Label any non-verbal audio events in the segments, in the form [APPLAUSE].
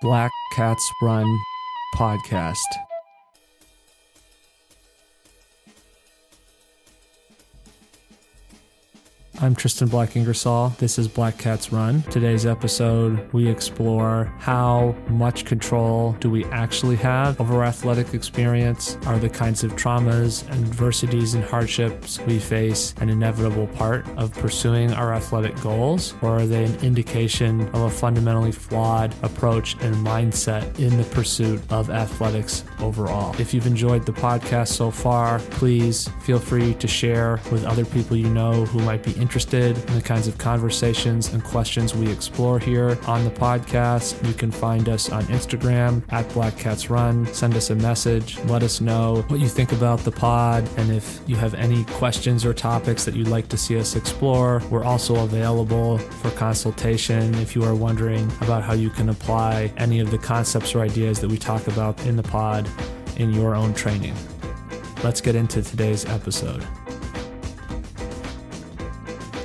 Black Cats Run podcast. I'm Tristan Black Ingersoll. This is Black Cats Run. Today's episode, we explore how much control do we actually have over our athletic experience? Are the kinds of traumas, and adversities, and hardships we face an inevitable part of pursuing our athletic goals? Or are they an indication of a fundamentally flawed approach and mindset in the pursuit of athletics overall? If you've enjoyed the podcast so far, please feel free to share with other people you know who might be interested interested in the kinds of conversations and questions we explore here on the podcast, you can find us on Instagram at Black Cats Run. Send us a message. Let us know what you think about the pod. And if you have any questions or topics that you'd like to see us explore, we're also available for consultation if you are wondering about how you can apply any of the concepts or ideas that we talk about in the pod in your own training. Let's get into today's episode.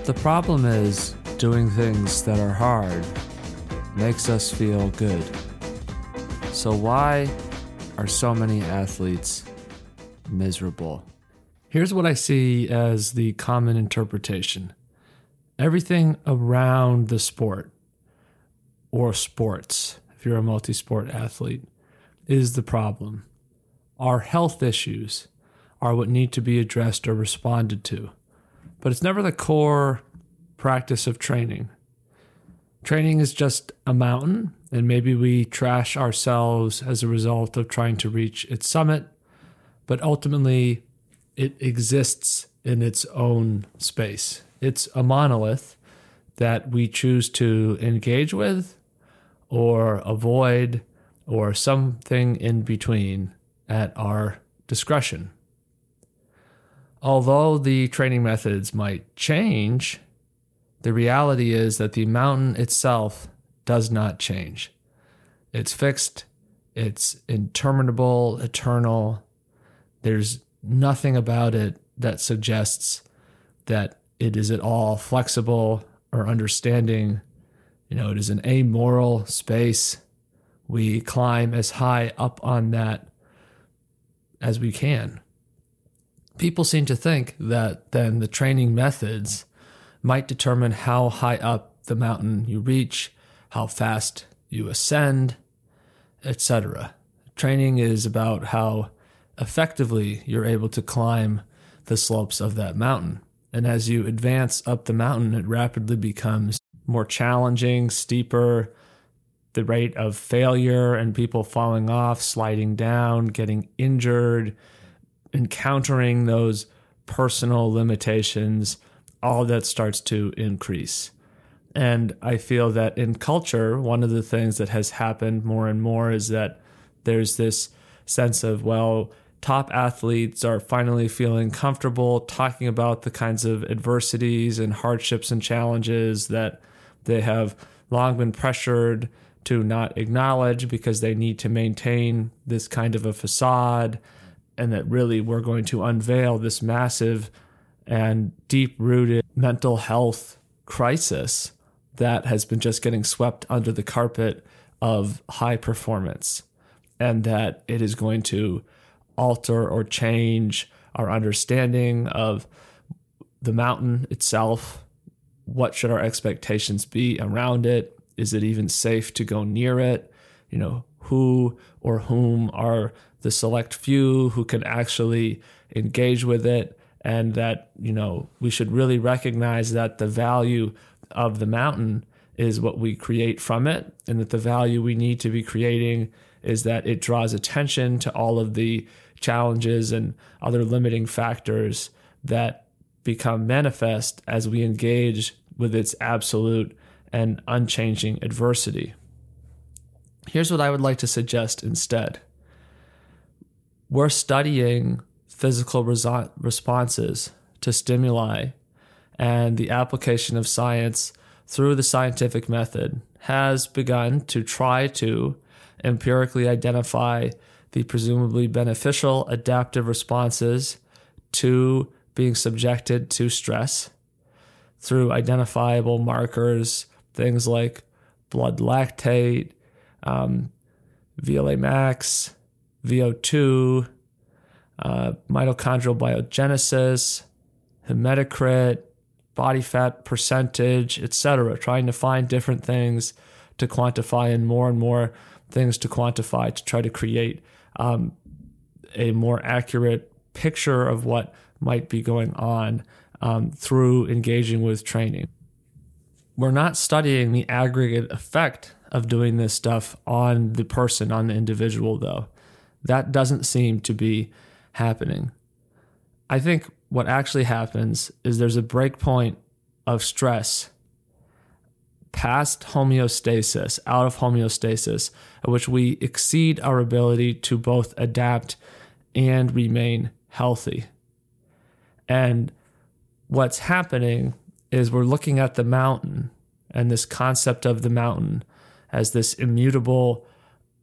The problem is doing things that are hard makes us feel good. So, why are so many athletes miserable? Here's what I see as the common interpretation everything around the sport or sports, if you're a multi sport athlete, is the problem. Our health issues are what need to be addressed or responded to but it's never the core practice of training. Training is just a mountain, and maybe we trash ourselves as a result of trying to reach its summit, but ultimately it exists in its own space. It's a monolith that we choose to engage with or avoid or something in between at our discretion although the training methods might change, the reality is that the mountain itself does not change. It's fixed, it's interminable, eternal. There's nothing about it that suggests that it is at all flexible or understanding. You know, it is an amoral space. We climb as high up on that as we can people seem to think that then the training methods might determine how high up the mountain you reach, how fast you ascend, etc. Training is about how effectively you're able to climb the slopes of that mountain. And as you advance up the mountain, it rapidly becomes more challenging, steeper. The rate of failure and people falling off, sliding down, getting injured, encountering those personal limitations, all that starts to increase. And I feel that in culture, one of the things that has happened more and more is that there's this sense of, well, top athletes are finally feeling comfortable talking about the kinds of adversities and hardships and challenges that they have long been pressured to not acknowledge because they need to maintain this kind of a facade and that really we're going to unveil this massive and deep rooted mental health crisis that has been just getting swept under the carpet of high performance, and that it is going to alter or change our understanding of the mountain itself. What should our expectations be around it? Is it even safe to go near it? You know, who or whom are the select few who can actually engage with it and that you know we should really recognize that the value of the mountain is what we create from it and that the value we need to be creating is that it draws attention to all of the challenges and other limiting factors that become manifest as we engage with its absolute and unchanging adversity. Here's what I would like to suggest instead we're studying physical responses to stimuli, and the application of science through the scientific method has begun to try to empirically identify the presumably beneficial adaptive responses to being subjected to stress through identifiable markers, things like blood lactate, um, VLA max, VO2, uh, mitochondrial biogenesis, hematocrit, body fat percentage, etc. Trying to find different things to quantify and more and more things to quantify to try to create um, a more accurate picture of what might be going on um, through engaging with training. We're not studying the aggregate effect of doing this stuff on the person, on the individual, though. That doesn't seem to be happening. I think what actually happens is there's a breakpoint of stress past homeostasis, out of homeostasis, at which we exceed our ability to both adapt and remain healthy. And what's happening is we're looking at the mountain and this concept of the mountain as this immutable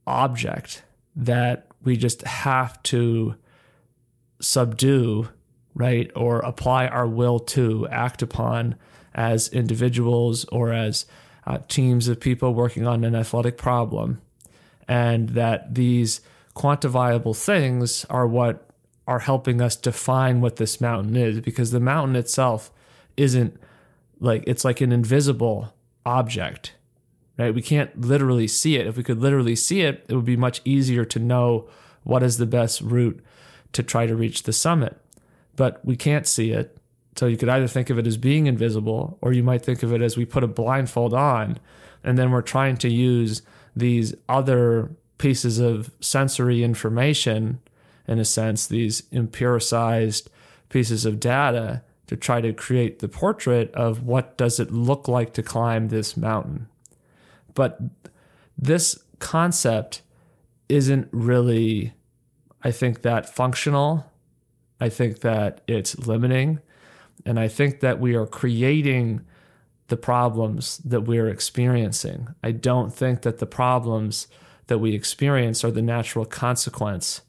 object that we just have to subdue, right? Or apply our will to, act upon as individuals or as uh, teams of people working on an athletic problem. And that these quantifiable things are what are helping us define what this mountain is because the mountain itself isn't like it's like an invisible object right? We can't literally see it. If we could literally see it it would be much easier to know what is the best route to try to reach the summit. But we can't see it. So you could either think of it as being invisible or you might think of it as we put a blindfold on and then we're trying to use these other pieces of sensory information in a sense, these empiricized pieces of data to try to create the portrait of what does it look like to climb this mountain. But this concept isn't really, I think, that functional. I think that it's limiting. And I think that we are creating the problems that we're experiencing. I don't think that the problems that we experience are the natural consequence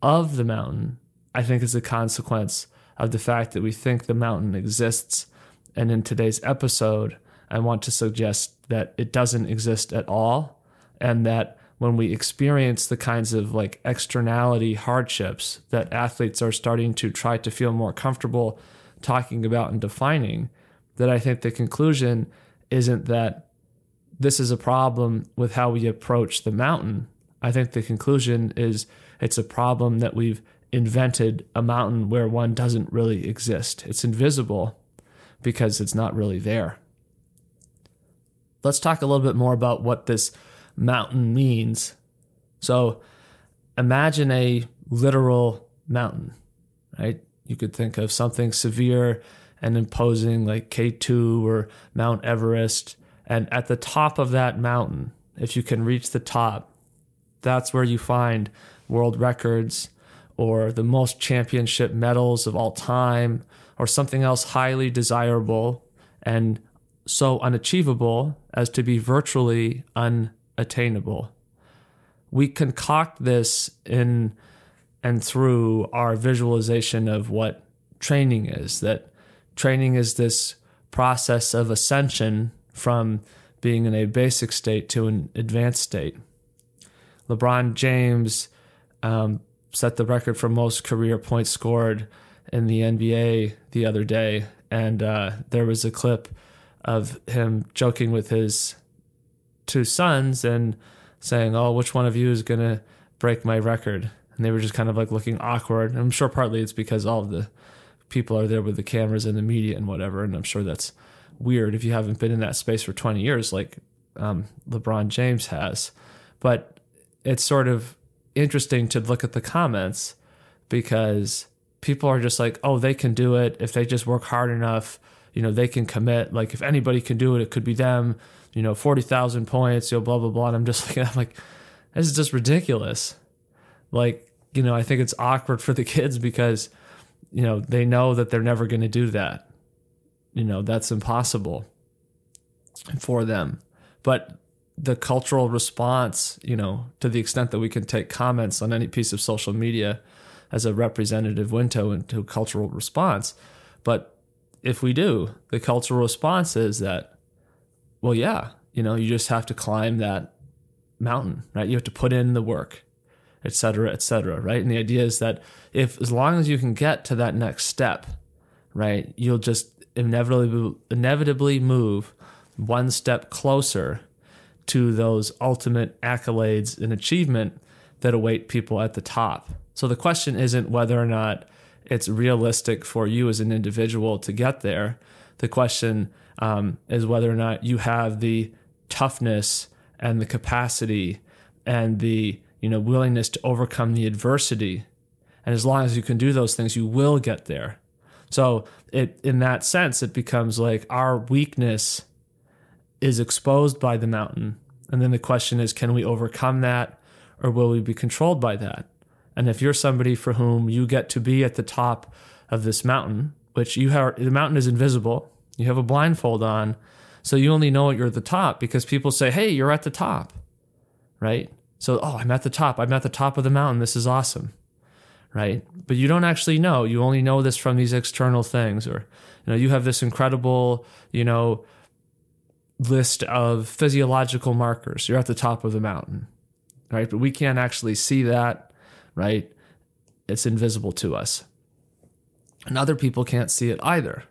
of the mountain, I think is a consequence of the fact that we think the mountain exists. And in today's episode, I want to suggest that it doesn't exist at all. And that when we experience the kinds of like externality hardships that athletes are starting to try to feel more comfortable talking about and defining, that I think the conclusion isn't that this is a problem with how we approach the mountain. I think the conclusion is it's a problem that we've invented a mountain where one doesn't really exist. It's invisible because it's not really there. Let's talk a little bit more about what this mountain means. So imagine a literal mountain, right? You could think of something severe and imposing like K2 or Mount Everest. And at the top of that mountain, if you can reach the top, that's where you find world records or the most championship medals of all time or something else highly desirable and so unachievable as to be virtually unattainable. We concoct this in and through our visualization of what training is, that training is this process of ascension from being in a basic state to an advanced state. LeBron James um, set the record for most career points scored in the NBA the other day, and uh, there was a clip of him joking with his two sons and saying, "Oh, which one of you is gonna break my record?" And they were just kind of like looking awkward. And I'm sure partly it's because all of the people are there with the cameras and the media and whatever, and I'm sure that's weird if you haven't been in that space for 20 years like um, LeBron James has. But it's sort of interesting to look at the comments because people are just like, oh, they can do it if they just work hard enough. You know, they can commit. Like if anybody can do it, it could be them. You know, forty thousand points. You know, blah blah blah. And I'm just [LAUGHS] like, I'm like, this is just ridiculous. Like, you know, I think it's awkward for the [LAUGHS] kids because, you know, they know that they're never going to do that. You know, that's impossible for them. But the cultural response, you know, to the extent that we can take comments on any piece of social media as a representative window into cultural response. But if we do, the cultural response is that, well, yeah, you know, you just have to climb that mountain, right? You have to put in the work, et cetera, et cetera, right? And the idea is that if, as long as you can get to that next step, right, you'll just inevitably, inevitably move one step closer to those ultimate accolades and achievement that await people at the top. So the question isn't whether or not it's realistic for you as an individual to get there. The question um, is whether or not you have the toughness and the capacity and the you know willingness to overcome the adversity. And as long as you can do those things, you will get there. So it in that sense, it becomes like our weakness is exposed by the mountain. And then the question is, can we overcome that or will we be controlled by that? And if you're somebody for whom you get to be at the top of this mountain, which you have, the mountain is invisible, you have a blindfold on, so you only know you're at the top because people say, hey, you're at the top, right? So, oh, I'm at the top. I'm at the top of the mountain. This is awesome, right? But you don't actually know. You only know this from these external things, or you know, you have this incredible, you know, list of physiological markers. You're at the top of the mountain, right? But we can't actually see that, right? It's invisible to us. And other people can't see it either,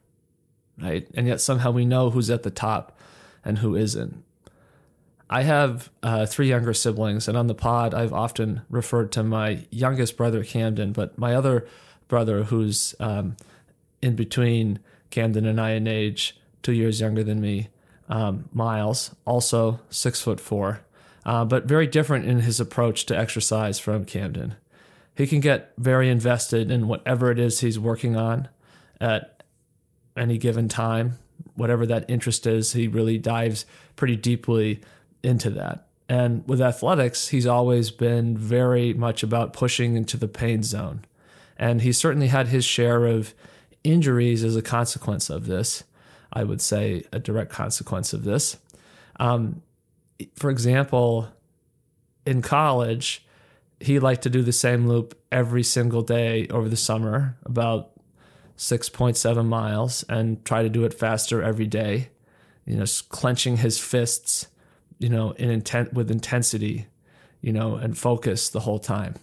right? And yet somehow we know who's at the top and who isn't. I have uh, three younger siblings, and on the pod, I've often referred to my youngest brother, Camden, but my other brother, who's um, in between Camden and I in age, two years younger than me, um, Miles, also six foot four, uh, but very different in his approach to exercise from Camden. He can get very invested in whatever it is he's working on at any given time. Whatever that interest is, he really dives pretty deeply into that. And with athletics, he's always been very much about pushing into the pain zone. And he certainly had his share of injuries as a consequence of this. I would say, a direct consequence of this. Um, for example, in college, he liked to do the same loop every single day over the summer, about 6.7 miles, and try to do it faster every day. You know, clenching his fists, you know, in intent with intensity, you know, and focus the whole time.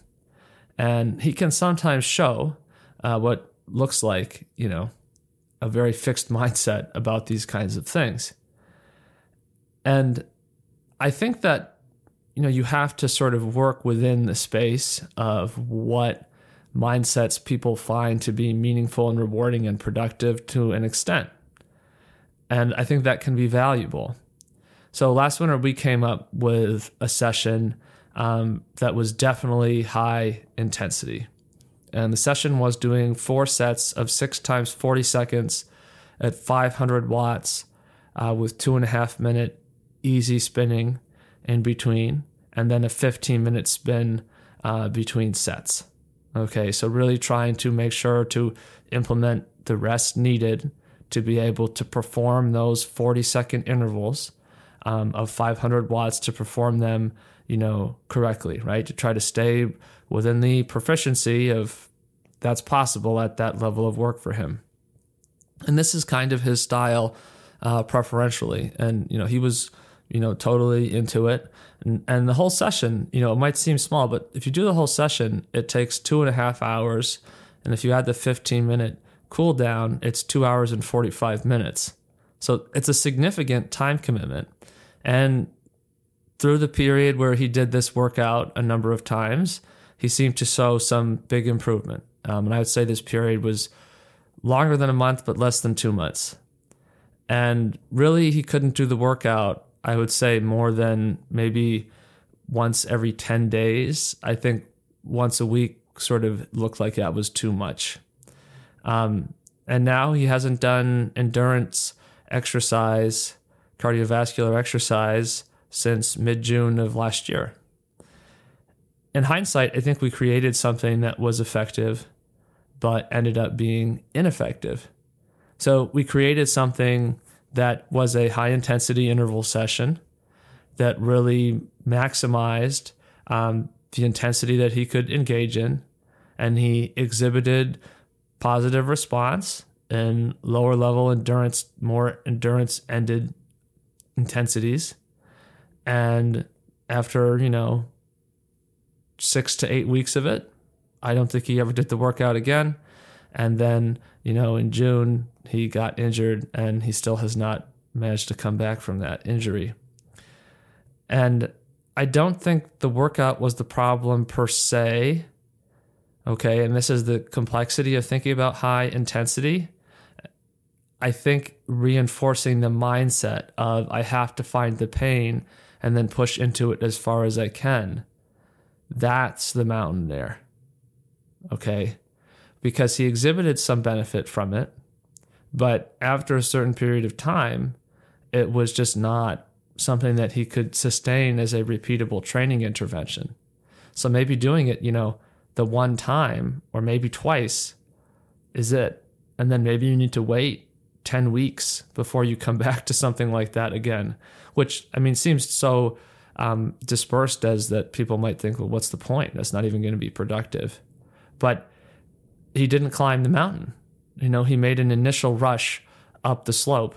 And he can sometimes show uh, what looks like, you know, a very fixed [LAUGHS] mindset about these kinds of things. And I think that you know you have to sort of work within the space of what mindsets people find to be meaningful and rewarding and productive to an extent. And I think that can be valuable. So last winter we came up with a session um, that was definitely high intensity. And the session was doing four sets of six times 40 seconds at 500 watts uh, with two and a half minute easy spinning in between, and then a 15 minute spin uh, between sets. Okay, so really trying to make sure to implement the rest needed to be able to perform those 40 second intervals um, of 500 watts to perform them, you know, correctly, right? To try to stay within the proficiency of that's possible at that level of work for him. And this is kind of his style uh, preferentially. And, you know, he was, you know, totally into it. And, and the whole session, you know, it might seem small, but if you do the whole session, it takes two and a half hours. And if you add the 15 minute cool down, it's two hours and 45 minutes. So it's a significant time commitment. And through the period where he did this workout a number of times, he seemed to show some big improvement. Um, and I would say this period was longer than a month, but less than two months. And really, he couldn't do the workout, I would say, more than maybe once every 10 days. I think once a week sort of looked like that was too much. Um, and now he hasn't done endurance exercise, cardiovascular exercise since mid June of last year in hindsight, I think we created something that was effective, but ended up being ineffective. So we created something that was a high intensity interval session that really maximized um, the intensity that he could engage in. And he exhibited positive response and lower level endurance, more endurance ended intensities. And after, you know, six to eight weeks of it, I don't think he ever did the workout again. And then, you know, in June, he got injured and he still has not managed to come back from that injury. And I don't think the workout was the problem per se. Okay. And this is the complexity of thinking about high intensity. I think reinforcing the mindset of I have to find the pain and then push into it as far as I can. That's the mountain there. Okay. Because he exhibited some benefit from it. But after a certain period of time, it was just not something that he could sustain as a repeatable training intervention. So maybe doing it, you know, the one time or maybe twice is it. And then maybe you need to wait 10 weeks before you come [LAUGHS] back to something like that again, which I mean seems so um, dispersed as that people might think, well, what's the point? That's not even going to be productive. But he didn't climb the mountain. You know, he made an initial rush up the slope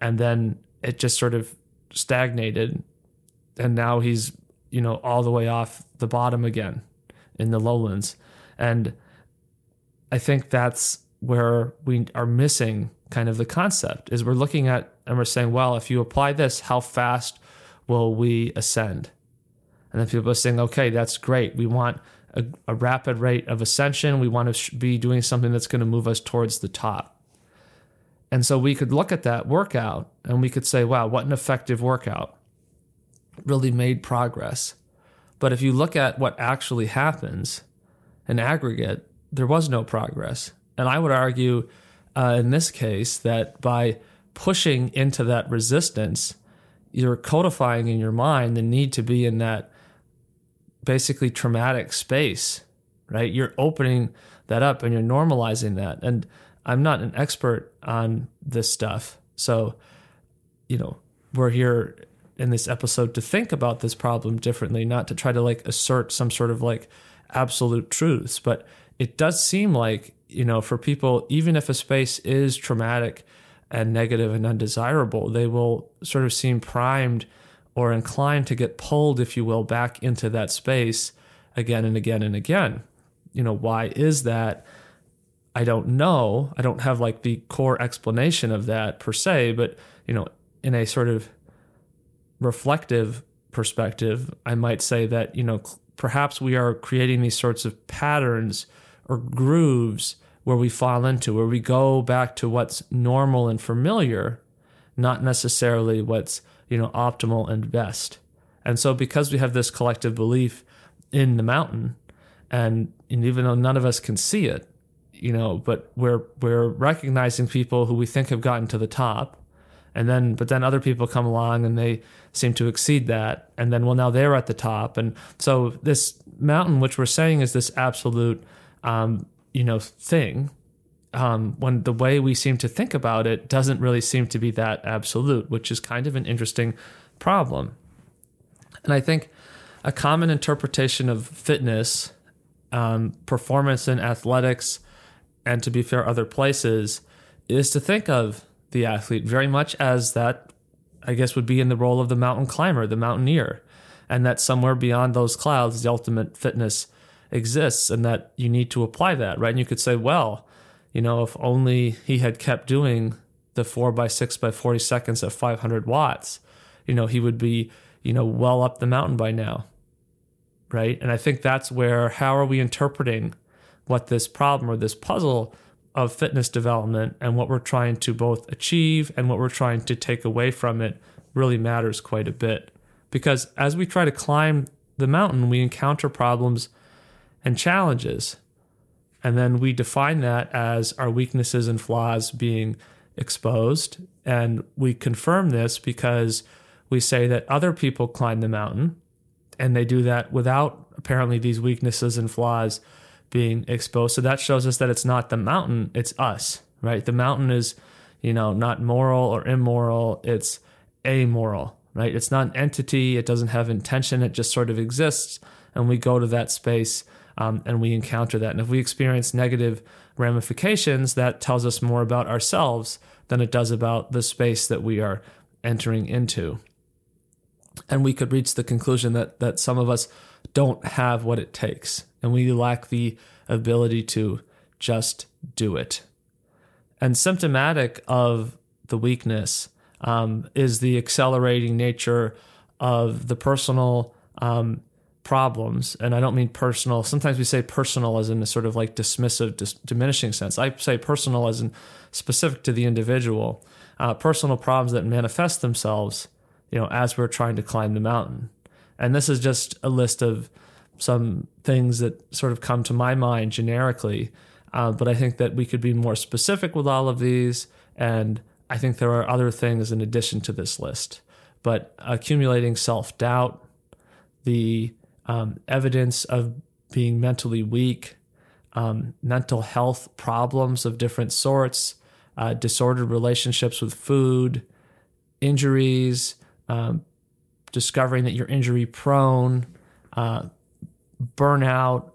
and then it just sort of stagnated. And now he's, you know, all the way off the bottom again in the lowlands. And I think that's where we are missing kind of the concept is we're looking at and we're saying, well, if you apply this, how fast will we ascend? And then people are saying, okay, that's great. We want a, a rapid rate of ascension. We want to sh- be doing something that's going to move us towards the top. And so we could look at that workout and we could say, wow, what an effective workout. Really made progress. But if you look at what actually happens in aggregate, there was no progress. And I would argue uh, in this case that by pushing into that resistance, you're codifying in your mind the need to be in that basically traumatic space, right? You're opening that up and you're normalizing that. And I'm not an expert on this stuff. So, you know, we're here in this episode to think about this problem differently, not to try to like assert some sort of like absolute truths. But it does seem like, you know, for people, even if a space is traumatic and negative and undesirable, they will sort of seem primed or inclined to get pulled, if you will, back into that space again and again and again. You know, why is that? I don't know. I don't have like the core explanation of that per se, but you know, in a sort of reflective perspective, I might say that, you know, perhaps we are creating these sorts of patterns or grooves where we fall into, where we go back to what's normal and familiar, not necessarily what's, you know, optimal and best. And so because we have this collective belief in the mountain, and, and even though none of us can see it, you know, but we're we're recognizing people who we think have gotten to the top, and then but then other people come along and they seem to exceed that, and then well now they're at the top, and so this mountain, which we're saying is this absolute, um, you know, thing, um, when the way we seem to think about it doesn't really seem to be that absolute, which is kind of an interesting problem, and I think a common interpretation of fitness, um, performance in athletics and to be fair, other places, is to think of the athlete very much as that, I guess, would be in the role of the mountain climber, the mountaineer, and that somewhere beyond those clouds, the ultimate fitness exists, and that you need to apply that, right? And you could say, well, you know, if only he had kept doing the four by six by 40 seconds at 500 watts, you know, he would be, you know, well up the mountain by now. Right. And I think that's where, how are we interpreting what this problem or this puzzle of fitness development and what we're trying to both achieve and what we're trying to take away from it really matters quite a bit. Because as we try to climb the mountain, we encounter problems and challenges. And then we define that as our weaknesses and flaws being exposed. And we confirm this because we say that other people climb the mountain and they do that without apparently these weaknesses and flaws being exposed. So that shows us that it's not the mountain, it's us, right? The mountain is, you know, not moral or immoral, it's amoral, right? It's not an entity, it doesn't have intention, it just sort of exists. And we go to that space um, and we encounter that. And if we experience negative ramifications, that tells us more about ourselves than it does about the space that we are entering into. And we could reach the conclusion that that some of us don't have what it takes and we lack the ability to just do it. And symptomatic of the weakness um, is the accelerating nature of the personal um, problems. And I don't mean personal. Sometimes we say personal as in a sort of like dismissive, dis- diminishing sense. I say personal as in specific to the individual. Uh, personal problems that manifest themselves, you know, as we're trying to climb the mountain. And this is just a list of some things that sort of come to my mind generically. Uh, but I think that we could be more specific with all of these. And I think there are other things in addition to this list. But accumulating self doubt, the um, evidence of being mentally weak, um, mental health problems of different sorts, uh, disordered relationships with food, injuries, um, discovering that you're injury prone, uh, burnout,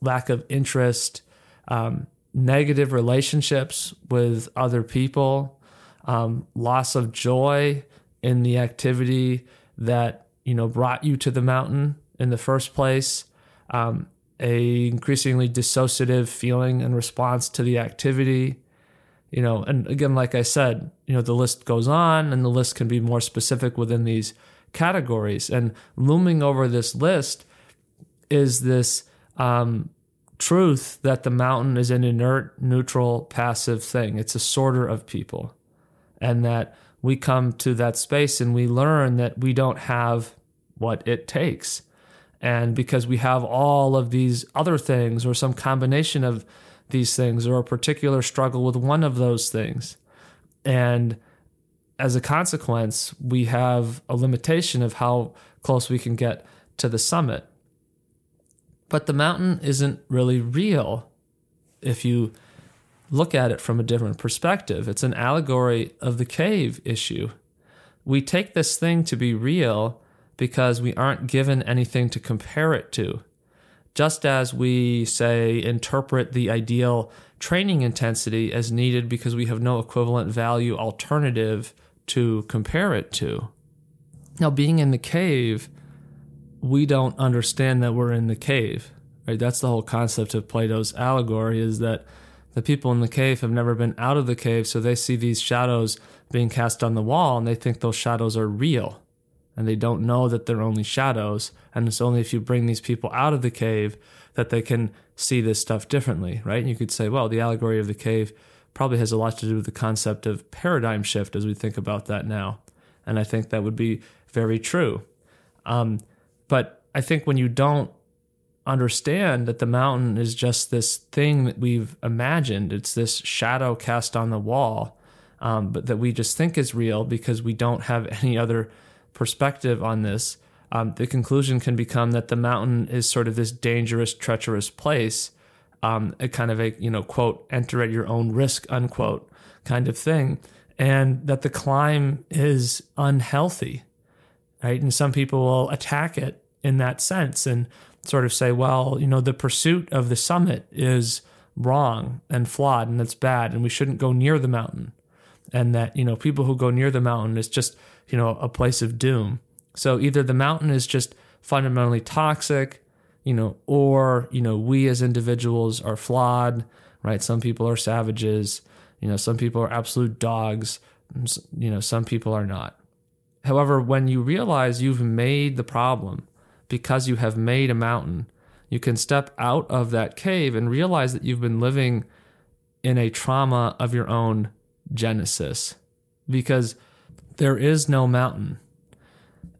lack of interest, um, negative relationships with other people, um, loss of joy in the activity that you know brought you to the mountain in the first place, um, a increasingly dissociative feeling and response to the activity. You know, and again, like I said, you know, the list goes on, and the list can be more specific within these categories. And looming over this list is this um, truth that the mountain is an inert, neutral, passive thing. It's a sorter of people. And that we come to that space and we learn that we don't have what it takes. And because we have all of these other things or some combination of these things or a particular struggle with one of those things. And as a consequence, we have a limitation of how close we can get to the summit. But the mountain isn't really real if you look at it from a different perspective. It's an allegory of the cave issue. We take this thing to be real because we aren't given anything to compare it to. Just as we, say, interpret the ideal training intensity as needed because we have no equivalent value alternative to compare it to. Now, being in the cave we don't understand that we're in the cave. Right? That's the whole concept of Plato's allegory is that the people in the cave have never been out of the cave, so they see these shadows being cast on the wall and they think those shadows are real. And they don't know that they're only shadows. And it's only if you bring these people out of the cave that they can see this stuff differently, right? And you could say, well, the allegory of the cave probably has a lot to do with the concept of paradigm shift as we think about that now. And I think that would be very true. Um, but I think when you don't understand that the mountain is just this thing that we've imagined, it's this shadow cast on the wall, um, but that we just think is real because we don't have any other perspective on this. Um, the conclusion can become that the mountain is sort of this dangerous, treacherous place, um, a kind of a you know quote enter at your own risk unquote kind of thing, and that the climb is unhealthy right? And some people will attack it in that sense and sort of say, well, you know, the pursuit of the summit is wrong and flawed and it's bad and we shouldn't go near the mountain. And that, you know, people who go near the mountain is just, you know, a place of doom. So either the mountain is just fundamentally toxic, you know, or, you know, we as individuals are flawed, right? Some people are savages, you know, some people are absolute dogs, you know, some people are not. However, when you realize you've made the problem because you have made a mountain, you can step out of that cave and realize that you've been living in a trauma of your own genesis because there is no mountain.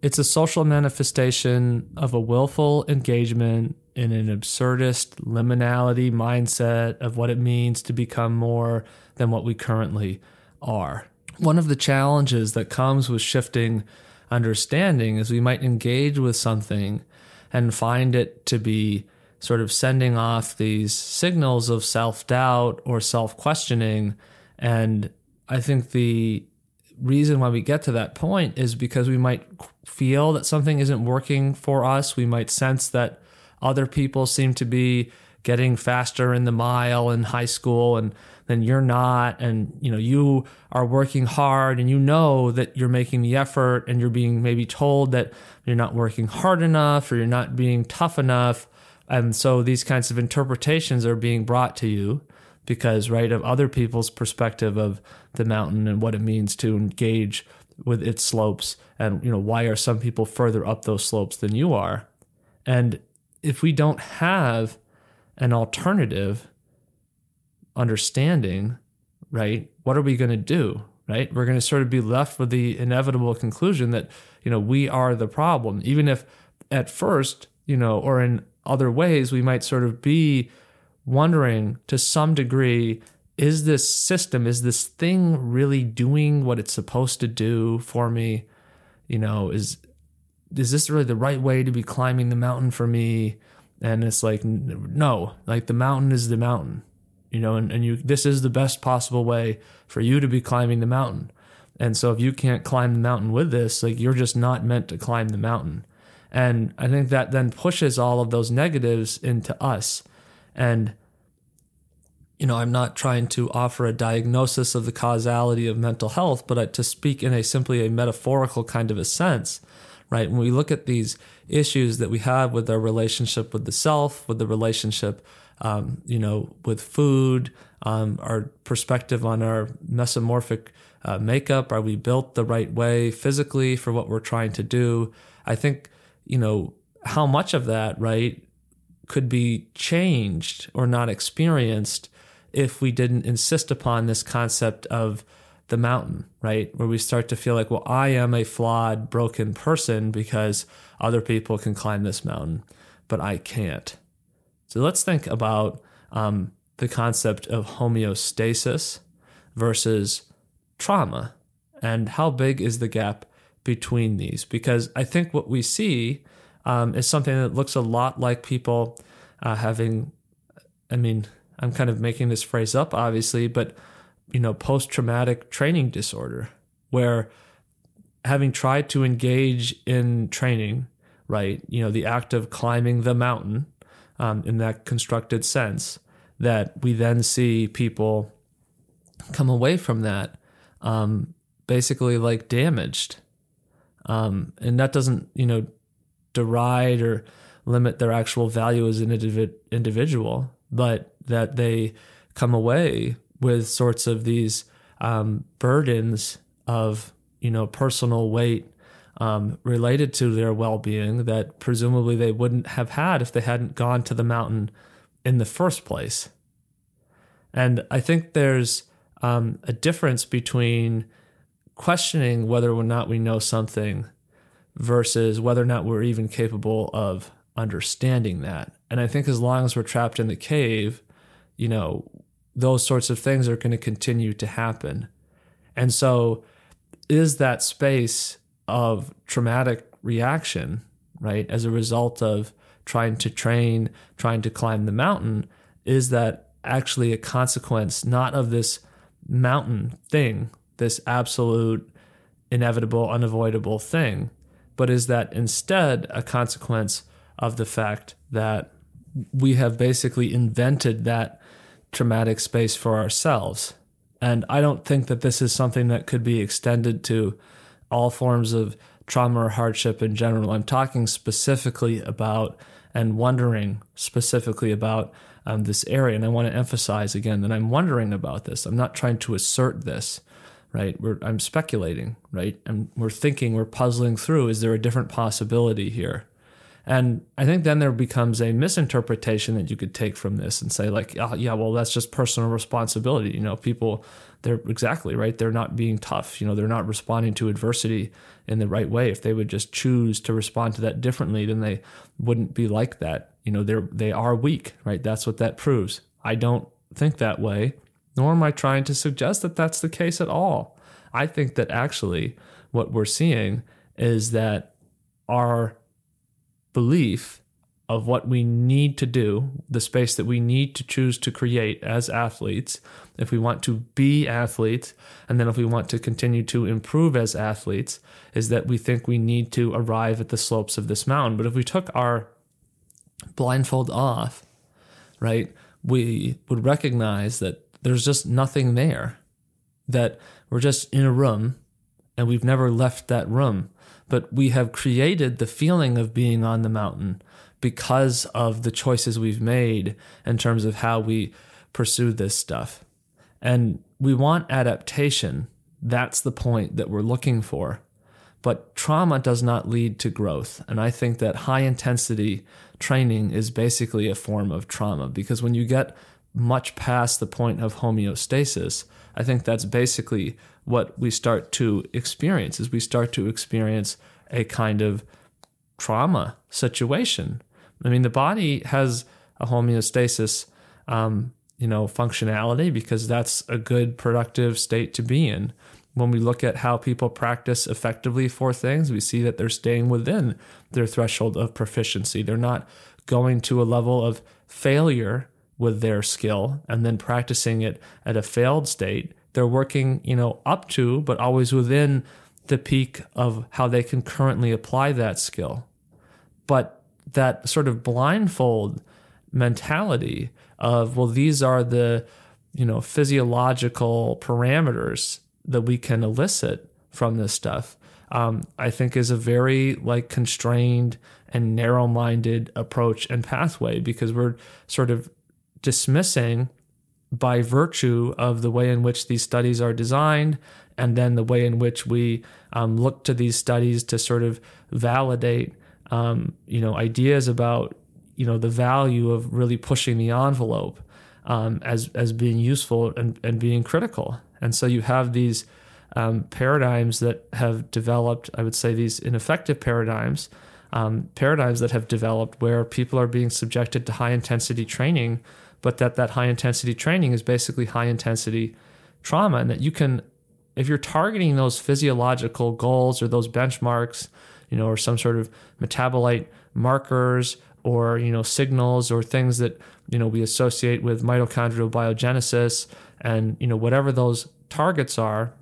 It's a social manifestation of a willful engagement in an absurdist liminality mindset of what it means to become more than what we currently are one of the challenges that comes with shifting understanding is we might engage with something and find it to be sort of sending off these signals of self doubt or self questioning. And I think the reason why we get to that point is because we might feel that something isn't working for us. We might sense that other people seem to be getting faster in the mile in high school and then you're not. And you know you are working hard and you know that you're making the effort and you're being maybe told that you're not working hard enough or you're not being tough enough. And so these kinds of interpretations are being brought to you because right of other people's perspective of the mountain and what it means to engage with its slopes and you know why are some people further up those slopes than you are and if we don't have an alternative understanding, right? What are we going to do? Right? We're going to sort of be left with the inevitable conclusion that, you know, we are the problem. Even if at first, you know, or in other ways, we might sort of be wondering to some degree is this system, is this thing really doing what it's supposed to do for me? You know, is is this really the right way to be climbing the mountain for me? And it's like, no, like the mountain is the mountain you know, and, and you this is the best possible way for you to be climbing the mountain. And so if you can't climb the mountain with this, like you're just not meant to climb the mountain. And I think that then pushes all of those negatives into us. And you know, I'm not trying to offer a diagnosis of the causality of mental health, but to speak in a simply a metaphorical kind of a sense, right? When we look at these issues that we have with our relationship with the self, with the relationship um, you know, with food, um, our perspective on our mesomorphic uh, makeup. Are we built the right way physically for what we're trying to do? I think, you know, how much of that, right, could be changed or not experienced if we didn't insist upon this concept of the mountain, right? Where we start to feel like, well, I am a flawed, broken person because other people can climb this mountain, but I can't. So let's think about um, the concept of homeostasis versus trauma and how big is the gap between these? Because I think what we see um, is something that looks a lot like people uh, having, I mean, I'm kind of making this phrase up, obviously, but you know, post traumatic training disorder, where having tried to engage in training, right, you know, the act of climbing the mountain, um, in that constructed sense that we then see people come away from that um, basically like damaged. Um, and that doesn't, you know, deride or limit their actual value as an individual, but that they come away with sorts of these um, burdens of, you know, personal weight um, related to their well being that presumably they wouldn't have had if they hadn't gone to the mountain in the first place. And I think there's um, a difference between questioning whether or not we know something versus whether or not we're even capable of understanding that. And I think as long as we're trapped in the cave, you know, those sorts of things are going to continue to happen. And so, is that space of traumatic reaction, right, as a result of trying to train, trying to climb the mountain, is that actually a consequence not of this mountain thing, this absolute, inevitable, unavoidable thing, but is that instead a consequence of the fact that we have basically invented that traumatic space for ourselves. And I don't think that this is something that could be extended to all forms of trauma or hardship in general. I'm talking specifically about and wondering specifically about um, this area. And I want to emphasize again that I'm wondering about this. I'm not trying to assert this, right? We're, I'm speculating, right? And we're thinking, we're puzzling through is there a different possibility here? And I think then there becomes a misinterpretation that you could take from this and say, like, oh, yeah, well, that's just personal responsibility. You know, people, they're exactly right. They're not being tough. You know, they're not responding to adversity in the right way. If they would just choose to respond to that differently, then they wouldn't be like that. You know, they're they are weak, right? That's what that proves. I don't think that way, nor am I trying to suggest that that's the case at all. I think that actually what we're seeing is that our belief of what we need to do, the space that we need to choose to create as athletes, if we want to be athletes, and then if we want to continue to improve as athletes, is that we think we need to arrive at the slopes of this mountain. But if we took our blindfold off, right, we would recognize that there's just nothing there, that we're just in a room and we've never left that room. But we have created the feeling of being on the mountain because of the choices we've made in terms of how we pursue this stuff. And we want adaptation. That's the point that we're looking for. But trauma does not lead to growth. And I think that high intensity training is basically a form of trauma because when you get much past the point of homeostasis, I think that's basically what we start to experience is we start to experience a kind of trauma situation I mean, the body has a homeostasis, um, you know, functionality because that's a good productive state to be in. When we look at how people practice effectively for things, we see that they're staying within their threshold of proficiency. They're not going to a level of failure with their skill and then practicing it at a failed state. They're working, you know, up to, but always within the peak of how they can currently apply that skill. But that sort of blindfold mentality of well these are the you know physiological parameters that we can elicit from this stuff um, i think is a very like constrained and narrow-minded approach and pathway because we're sort of dismissing by virtue of the way in which these studies are designed and then the way in which we um, look to these studies to sort of validate um, you know, ideas about you know the value of really pushing the envelope um, as as being useful and, and being critical. And so you have these um, paradigms that have developed. I would say these ineffective paradigms, um, paradigms that have developed where people are being subjected to high intensity training, but that that high intensity training is basically high intensity trauma, and that you can, if you're targeting those physiological goals or those benchmarks you know, or some sort of metabolite markers or, you know, signals or things that, you know, we associate with mitochondrial biogenesis and, you know, whatever those targets are,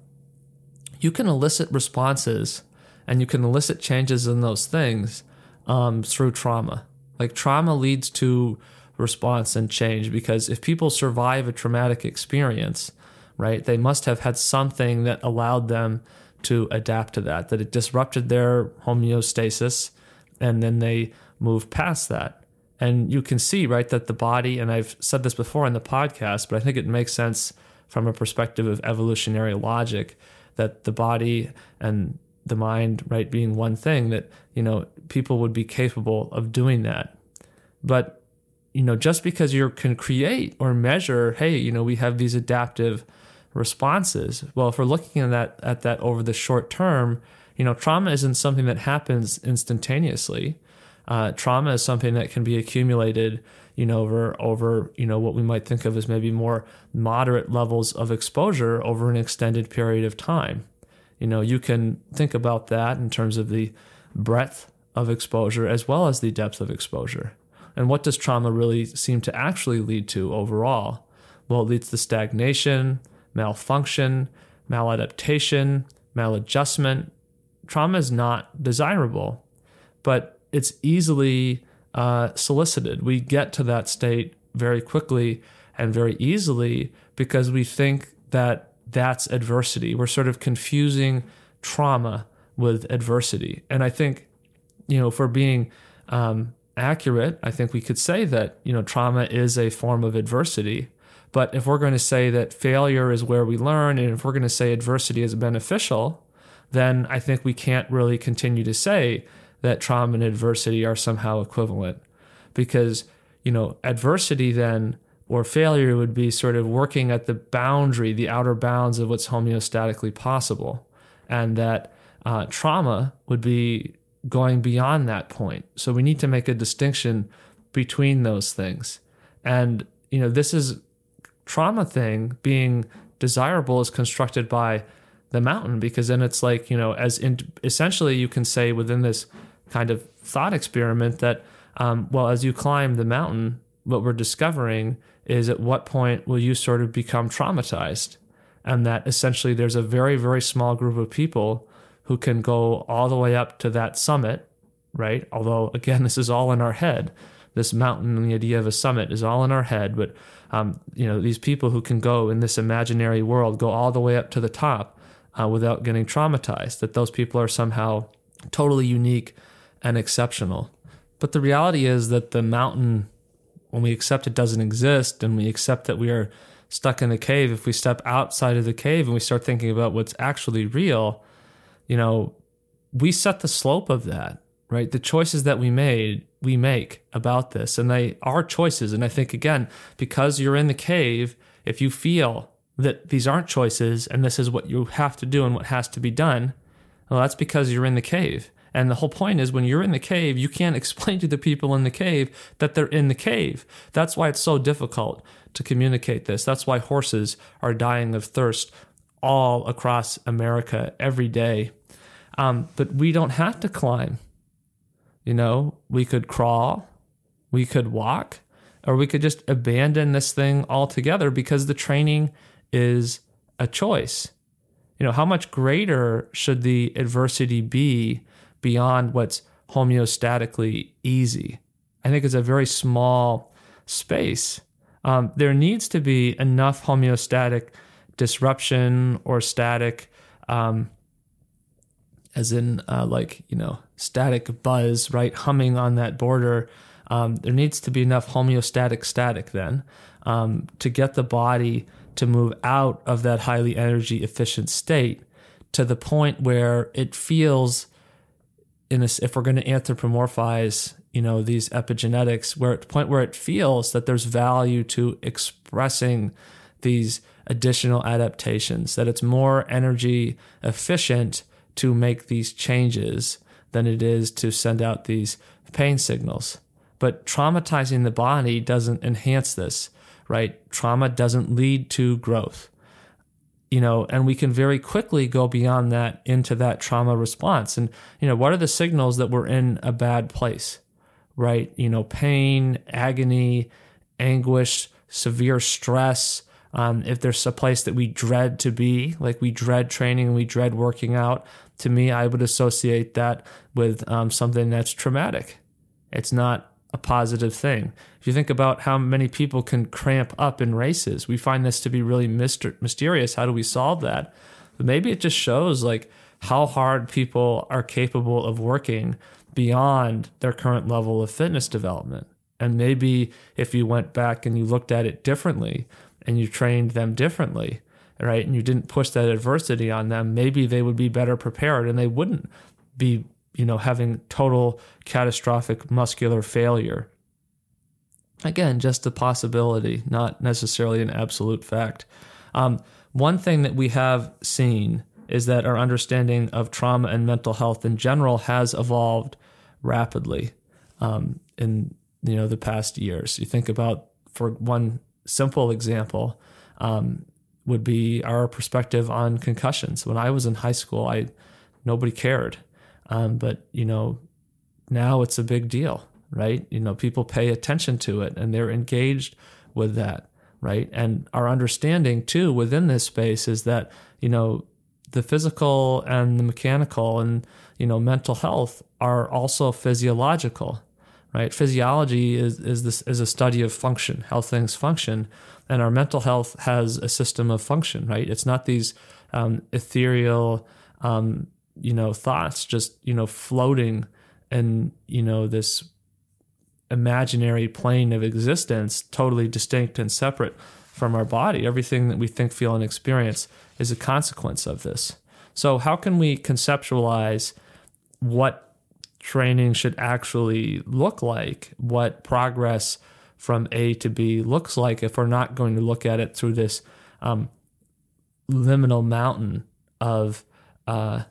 you can elicit responses and you can elicit changes in those things um, through trauma. Like trauma leads to response and change because if people survive a traumatic experience, right, they must have had something that allowed them to adapt to that, that it disrupted their homeostasis and then they move past that. And you can see, right, that the body, and I've said this before in the podcast, but I think it makes sense from a perspective of evolutionary logic that the body and the mind, right, being one thing, that, you know, people would be capable of doing that. But, you know, just because you can create or measure, hey, you know, we have these adaptive responses. Well, if we're looking at that at that over the short term, you know, trauma isn't something that happens instantaneously. Uh, trauma is something that can be accumulated, you know, over over you know what we might think of as maybe more moderate levels of exposure over an extended period of time. You know, you can think about that in terms of the breadth of exposure as well as the depth of exposure. And what does trauma really seem to actually lead to overall? Well, it leads to stagnation, malfunction, maladaptation, maladjustment. Trauma is not desirable, but it's easily uh, solicited. We get to that state very quickly and very easily because we think that that's adversity. We're sort of confusing trauma with adversity. And I think, you know, for being um, accurate, I think we could say that, you know, trauma is a form of adversity. But if we're going to say that failure is where we learn, and if we're going to say adversity is beneficial, then I think we can't really continue to say that trauma and adversity are somehow equivalent. Because, you know, adversity then or failure would be sort of working at the boundary, the outer bounds of what's homeostatically possible. And that uh, trauma would be going beyond that point. So we need to make a distinction between those things. And, you know, this is trauma thing being desirable is constructed by the mountain because then it's like you know as in, essentially you can say within this kind of thought experiment that Um, well, as you climb the mountain, what we're discovering is at what point will you sort of become traumatized? And that essentially there's a very, very small group of people who can go all the way up to that summit, right? Although, again, [LAUGHS] this is all in our head. This mountain, and the idea of a summit is all in our head. But, um, you know, these people who can go in this imaginary world go all the way up to the top uh, without getting traumatized, that those people are somehow totally unique and exceptional. But the reality is that the mountain when we accept it doesn't exist and we accept that we are stuck in the cave, if we step outside of the cave and we start thinking about what's actually real, you know, we set the slope of that, right? The choices that we made, we make about this, and they are choices. And I think, again, because you're in the cave, if you feel that these aren't choices and this is what you have to do and what has to be done, well, that's because you're in the cave. And the whole point is when you're in the cave, you can't [LAUGHS] explain to the people in the cave that they're in the cave. That's why it's so difficult to communicate this. That's why horses are dying of thirst all across America every day. Um, but we don't have to climb. You know, we could crawl, we could walk, or we could just abandon this thing altogether because the training is a choice. You know, how much greater should the adversity be beyond what's homeostatically easy. I think it's a very small space. Um, there needs to be enough homeostatic disruption or static, um, as in uh, like, you know, static buzz, right? Humming on that border. Um, there needs to be enough homeostatic static then um, to get the body to move out of that highly energy efficient state to the point where it feels in if we're going to anthropomorphize, you know, these epigenetics, where at the point where it feels that there's value to expressing these additional adaptations, that it's more energy efficient to make these changes than it is to send out these pain signals. But traumatizing the body doesn't enhance this, right? Trauma doesn't lead to growth you know, and we can very quickly go beyond that into that trauma response. And, you know, what are the signals that we're in a bad place, right? You know, pain, agony, anguish, severe stress. Um, if there's a place that we dread to be, like we dread training, we dread working out, to me, I would associate that with um, something that's traumatic. It's not a positive thing. If you think about how many people can cramp up in races, we find this to be really myster- mysterious. How do we solve that? But maybe it just shows like how hard people are capable of working beyond their current level of fitness development. And maybe if you went back and you looked at it differently and you trained them differently, right, and you didn't push that adversity on them, maybe they would be better prepared and they wouldn't be you know, having total catastrophic muscular failure. Again, just a possibility, not necessarily an absolute fact. Um, one thing that we have seen is that our understanding of trauma and mental health in general has evolved rapidly um, in you know the past years. You think about, for one simple example, um, would be our perspective on concussions. When I was in high school, I nobody cared. Um, but you know, now it's a big deal, right? You know, people pay attention to it and they're engaged with that, right? And our understanding too within this space is that you know the physical and the mechanical and you know mental health are also physiological right? Physiology is is this is a study of function how things function and our mental health has a system of function right? It's not these um, ethereal um, you know thoughts just you know floating in you know this imaginary plane of existence totally distinct and separate from our body. Everything that we think feel and experience is a consequence of this. So how can we conceptualize what training should actually look like what progress from a to b looks like if we're not going to look at it through this um, liminal mountain of uh,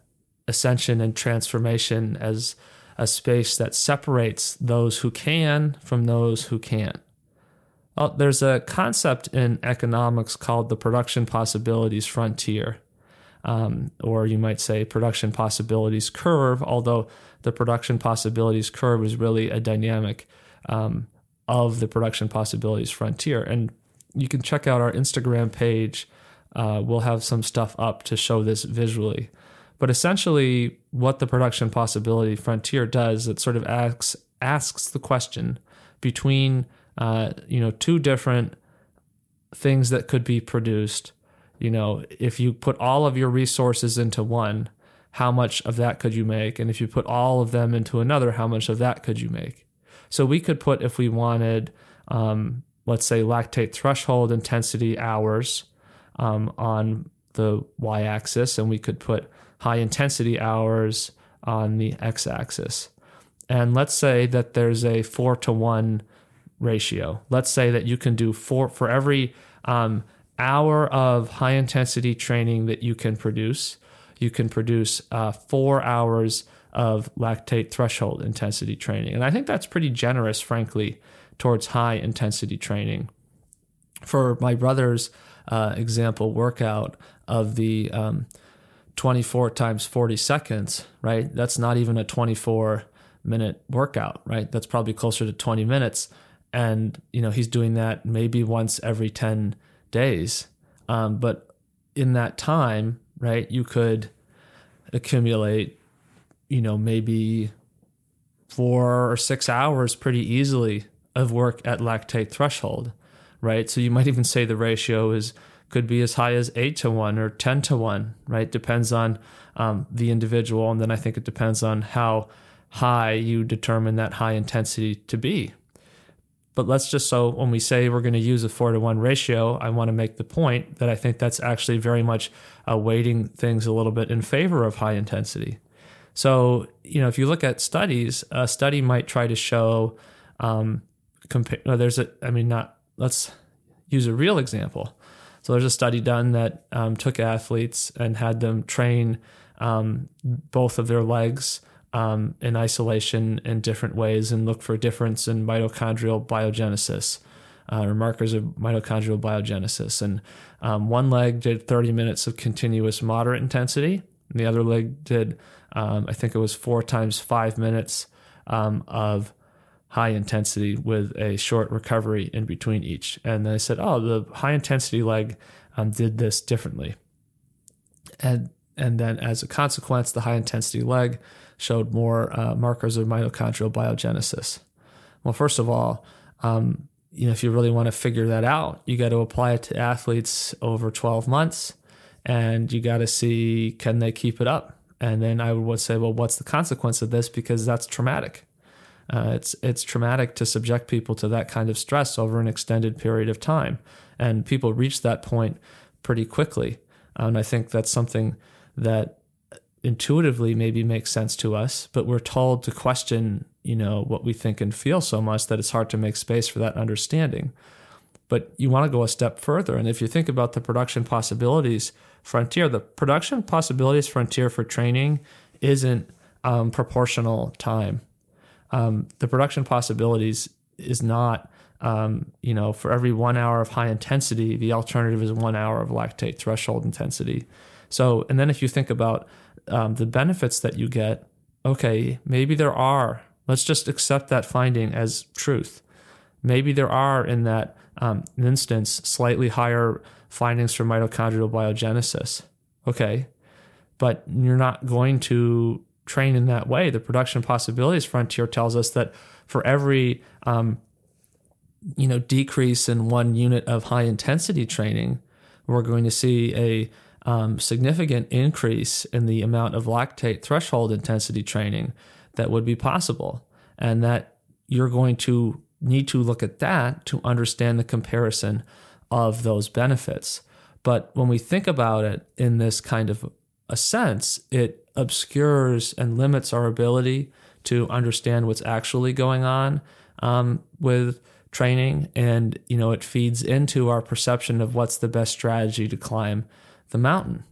ascension and transformation as a space that separates those who can from those who can't. Well, there's a concept in economics called the production possibilities frontier. Um, or you might say production possibilities curve, although the production possibilities curve is really a dynamic um, of the production possibilities frontier. And you can check out our Instagram page. Uh, we'll have some stuff up to show this visually. But essentially, what the production possibility frontier does, it sort of asks asks the question between uh, you know two different things that could be produced. You know, if you put all of your resources into one, how much of that could you make? And if you put all of them into another, how much of that could you make? So we could put, if we wanted, um, let's say lactate threshold intensity hours um, on the y axis, and we could put high intensity hours on the x axis. And let's say that there's a four to one ratio. Let's say that you can do four for every um, hour of high intensity training that you can produce, you can produce uh, four hours of lactate threshold intensity training. And I think that's pretty generous, frankly, towards high intensity training. For my brother's uh, example workout of the um, 24 times 40 seconds, right? That's not even a 24 minute workout, right? That's probably closer to 20 minutes. And, you know, he's doing that maybe once every 10 days. Um, but in that time, right, you could accumulate, you know, maybe four or six hours pretty easily of work at lactate threshold, right? So you might even say the ratio is could be as high as eight to one or 10 to one, right? Depends on um, the individual. And then I think it depends on how high you determine that high intensity to be. But let's just so when we say we're going to use a four to one ratio, I want to make the point that I think that's actually very much uh, weighting things a little bit in favor of high intensity. So, you know, if you look at studies, a study might try to show, um, compare, there's a, I mean, not, let's use a real example. So there's a study done that um, took athletes and had them train um, both of their legs um, in isolation in different ways and look for a difference in mitochondrial biogenesis uh, or markers of mitochondrial biogenesis. And um, one leg did 30 minutes of continuous moderate intensity, and the other leg did, um, I think it was four times five minutes um, of high intensity with a short recovery in between each. And they said, oh, the high intensity leg um, did this differently. And and then as a consequence, the high intensity leg showed more uh, markers of mitochondrial biogenesis. Well, first of all, um, you know, if you really want to figure that out, you got to apply it to athletes over 12 months, and you got to see can they keep it up. And then I would say, well, what's the consequence of this? Because that's traumatic. Uh, it's it's traumatic to subject people to that kind of stress over an extended period of time, and people reach that point pretty quickly. And I think that's something that intuitively maybe makes sense to us, but we're told to question, you know, what we think and feel so much that it's hard to make space for that understanding. But you want to go a step further. And if you think about the production possibilities frontier, the production possibilities frontier for training isn't um, proportional time. Um, the production possibilities is not, um, you know, for every one hour of high intensity, the alternative is one hour of lactate threshold intensity. So, and then if you think about um, the benefits that you get, okay, maybe there are. Let's just accept that finding as truth. Maybe there are in that um, instance slightly higher findings for mitochondrial biogenesis. Okay, but you're not going to train in that way. The production possibilities frontier tells us that for every um, you know decrease in one unit of high intensity training, we're going to see a um, significant increase in the amount of lactate threshold intensity training that would be possible. And that you're going to need to look at that to understand the comparison of those benefits. But when we think about it in this kind of a sense, it obscures and limits our ability to understand what's actually going on um, with training. And, you know, it feeds into our perception of what's the best strategy to climb the mountain,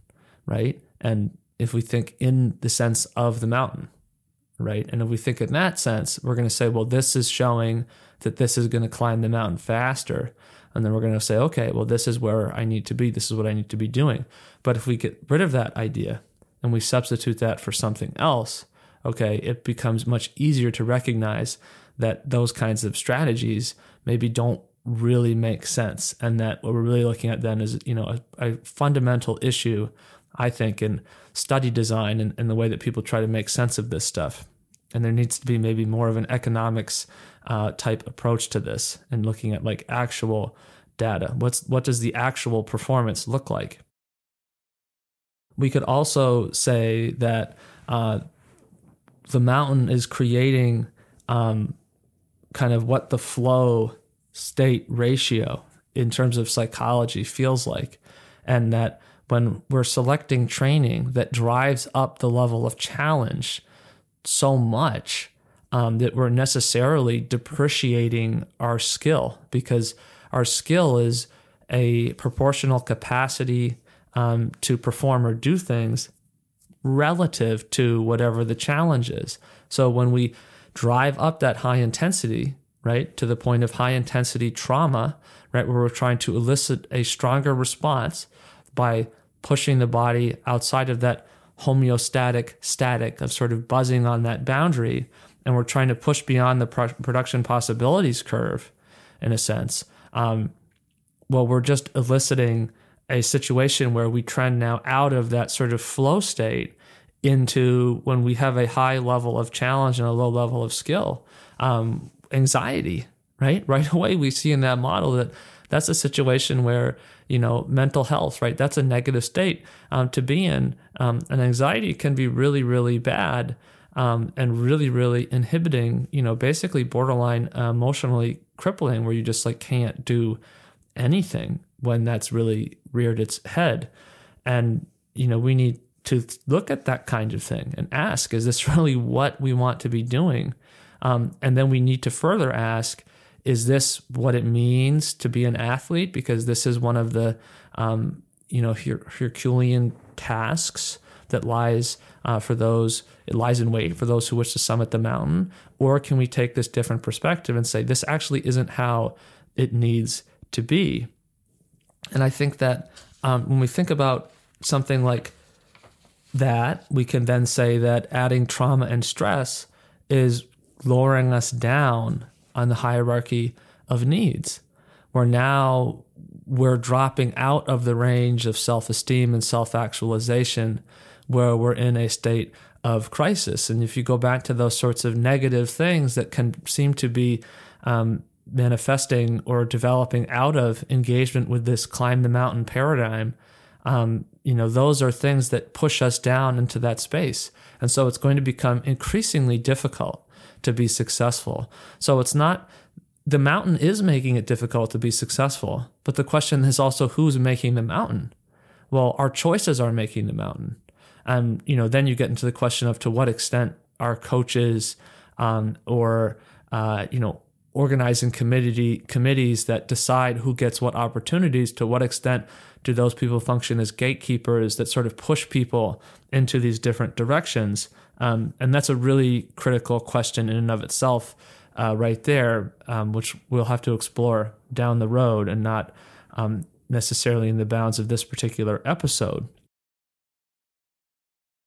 right? And if we think in the sense of the mountain, right? And if we think in that sense, we're going to say, well, this is showing that this is going to climb the mountain faster. And then we're going to say, okay, well, this is where I need to be. This is what I need to be doing. But if we get rid of that idea and we substitute that for something else, okay, it becomes much easier to recognize that those kinds of strategies maybe don't really make sense. And that what we're really looking at then is, you know, a, a fundamental issue, I think, in study design and, and, the way that people try to make sense of this stuff. And there needs to be maybe more of an economics uh, type approach to this and looking at like actual data. What's what does the actual performance look like? We could also say that uh, the mountain is creating um, kind of what the flow state ratio in terms of psychology feels like, and that when we're selecting training that drives up the level of challenge so much um, that we're necessarily depreciating our skill because our skill is a proportional capacity um, to perform or do things relative to whatever the challenge is. So when we drive up that high intensity, right, to the point of high intensity trauma, right, where we're trying to elicit a stronger response by pushing the body outside of that homeostatic static of sort of buzzing on that boundary, and we're trying to push beyond the pro- production possibilities curve, in a sense. Um, well, we're just eliciting a situation where we trend now out of that sort of flow state into when we have a high level of challenge and a low level of skill, um, anxiety, right? [LAUGHS] Right away, we see in that model that that's a situation where you know mental health, right? That's a negative state um, to be in, um, and anxiety can be really, really bad. Um, and really, really inhibiting, you know, basically borderline uh, emotionally crippling, where you just like can't do anything when that's really reared its head. And, you know, we need to look at that kind of thing and ask, is this [LAUGHS] really what we want to be doing? Um, and then we need to further ask, is this what it means to be an athlete? Because this is one of the, um, you know, Her- Herculean tasks that lies uh, for those, it lies in wait for those who wish to summit the mountain. Or can we take this different perspective and say, this actually isn't how it needs to be? And I think that um, when we think about something like that, we can then say that adding trauma and stress is lowering us down on the hierarchy of needs. Where now we're dropping out of the range of self esteem and self actualization, where we're in a state of crisis. And if you go back to those sorts of negative things that can seem to be um, manifesting or developing out of engagement with this climb the mountain paradigm, um, you know, those are things that push us down into that space. And so it's going to become increasingly difficult to be successful. So it's not, the mountain is making it difficult to be successful, but the question is also who's making the mountain? Well, our choices are making the mountain. And, you know, then you get into the question of to what extent our coaches um, or, uh, you know, organizing committee committees that decide who gets what opportunities to what extent do those people function as gatekeepers that sort of push people into these different directions um, and that's a really critical question in and of itself uh, right there um, which we'll have to explore down the road and not um, necessarily in the bounds of this particular episode.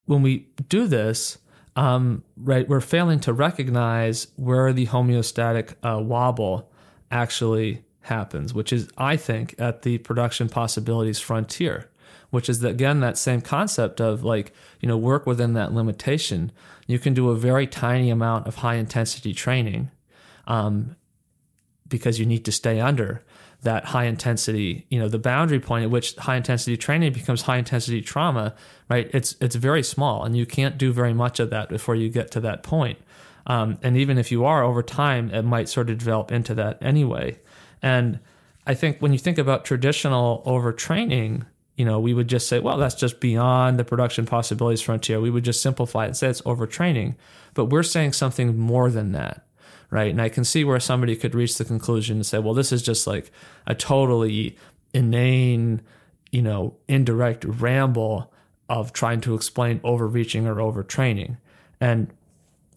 When we do this um, right, we're failing to recognize where the homeostatic uh, wobble actually happens, which is, I think, at the production possibilities frontier, which is again that same concept of like you know work within that limitation. You can do a very tiny amount of high intensity training, um, because you need to stay under that high intensity, you know, the boundary point at which high intensity training becomes high intensity trauma, right? It's it's very small, and you can't do very much of that before you get to that point. Um, and even if you are over time, it might sort of develop into that anyway. And I think when you think about traditional overtraining, you know, we would just say, well, that's just beyond the production possibilities frontier. We would just simplify it and say it's overtraining. But we're saying something more than that right? And I can see where somebody could reach the conclusion and say, well, this is just like a totally inane, you know, indirect ramble of trying to explain overreaching or overtraining. And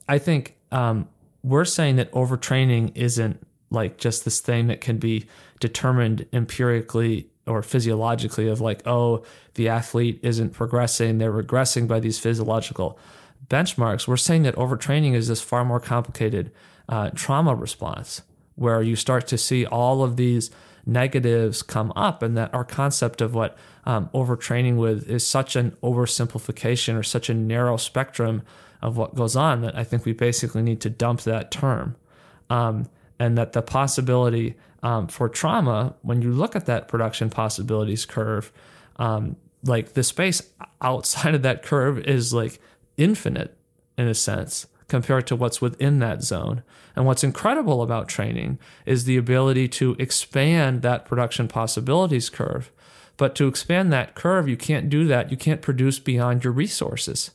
I think um, we're saying that overtraining isn't like just this thing that can be determined empirically or physiologically of like, oh, the athlete isn't progressing, they're regressing by these physiological benchmarks. We're saying that overtraining is this far more complicated uh, trauma response where you start to see all of these negatives come up, and that our concept of what um, overtraining with is such an oversimplification or such a narrow spectrum of what goes on that I think we basically need to dump that term. Um, and that the possibility um, for trauma, when you look at that production possibilities curve, um, like the space outside of that curve is like infinite in a sense compared to what's within that zone. And what's incredible about training is the ability to expand that production possibilities curve. But to expand that curve, you can't do that. You can't produce beyond your resources.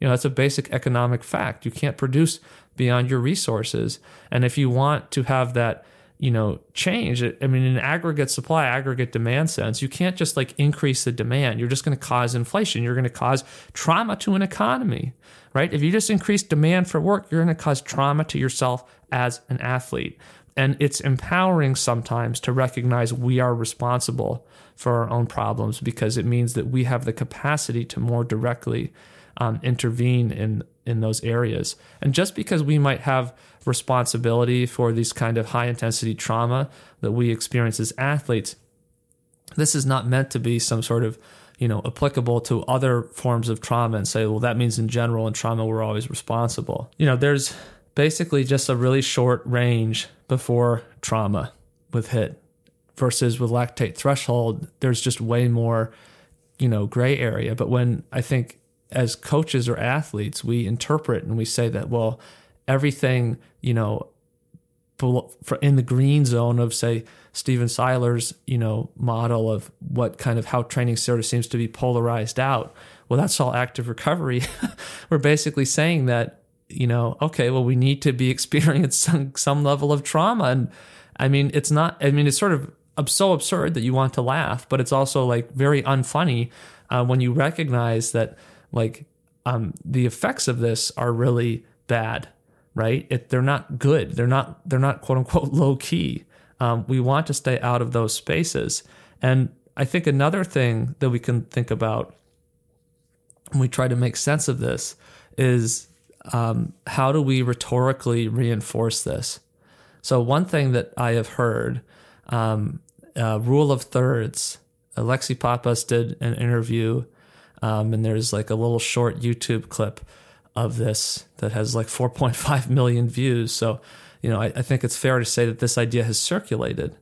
You know, that's a basic economic fact. You can't produce beyond your resources. And if you want to have that, you know, change, I mean, in aggregate supply, aggregate demand sense, you can't just like increase the demand. You're just going to cause inflation. You're going to cause trauma to an economy, right? If you just increase demand for work, you're going to cause trauma to yourself as an athlete. And it's empowering sometimes to recognize we are responsible for our own problems because it means that we have the capacity to more directly um, intervene in in those areas. And just because we might have responsibility for these kind of high intensity trauma that we experience as athletes, this is not meant to be some sort of you know applicable to other forms of trauma and say well that means in general in trauma we're always responsible you know there's basically just a really short range before trauma with HIIT versus with lactate threshold there's just way more you know gray area but when i think as coaches or athletes, we interpret and we say that, well, everything, you know, in the green zone of, say, Stephen Seiler's, you know, model of what kind of how training sort of seems to be polarized out. Well, that's all active recovery. [LAUGHS] We're basically saying that, you know, okay, well, we need to be [LAUGHS] experiencing some, some level of trauma. And I mean, it's not, I mean, it's sort of so absurd that you want to laugh, but it's also like very unfunny uh, when you recognize that like um, the effects of this are really bad, right? It, they're not good. They're not they're not quote unquote [LAUGHS] low key. Um, we want to stay out of those spaces. And I think another thing that we can think about when we try to make sense of this is um, how do we rhetorically reinforce this? So one thing that I have heard, um, uh, rule of thirds. Alexi Pappas did an interview um, and there's like a little short YouTube clip of this that has like [LAUGHS] 4.5 million views. So, you know, I, I think it's fair to say that this idea has circulated.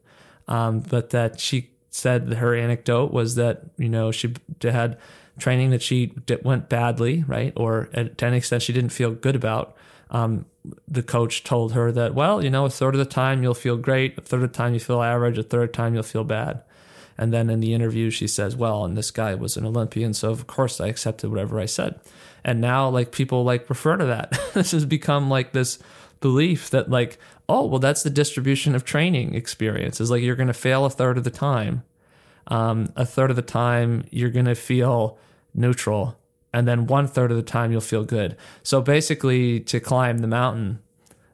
Um, but that she said her anecdote was that, you know, she had training that she went badly, right? Or to any extent she didn't feel good about. Um, the coach told her that, well, you know, a third of the time you'll feel great, a third of the time you feel average, a third time you'll feel bad. And then in the interview, she says, Well, and this guy was an Olympian. So of course I accepted whatever I said. And now, like, people like refer to that. [LAUGHS] this has become like this belief that, like, oh, well, that's the distribution of training experience is like you're going to fail a third of the time. Um, a third of the time, you're going to feel neutral. And then one third of the time, you'll feel good. So basically, to climb the mountain,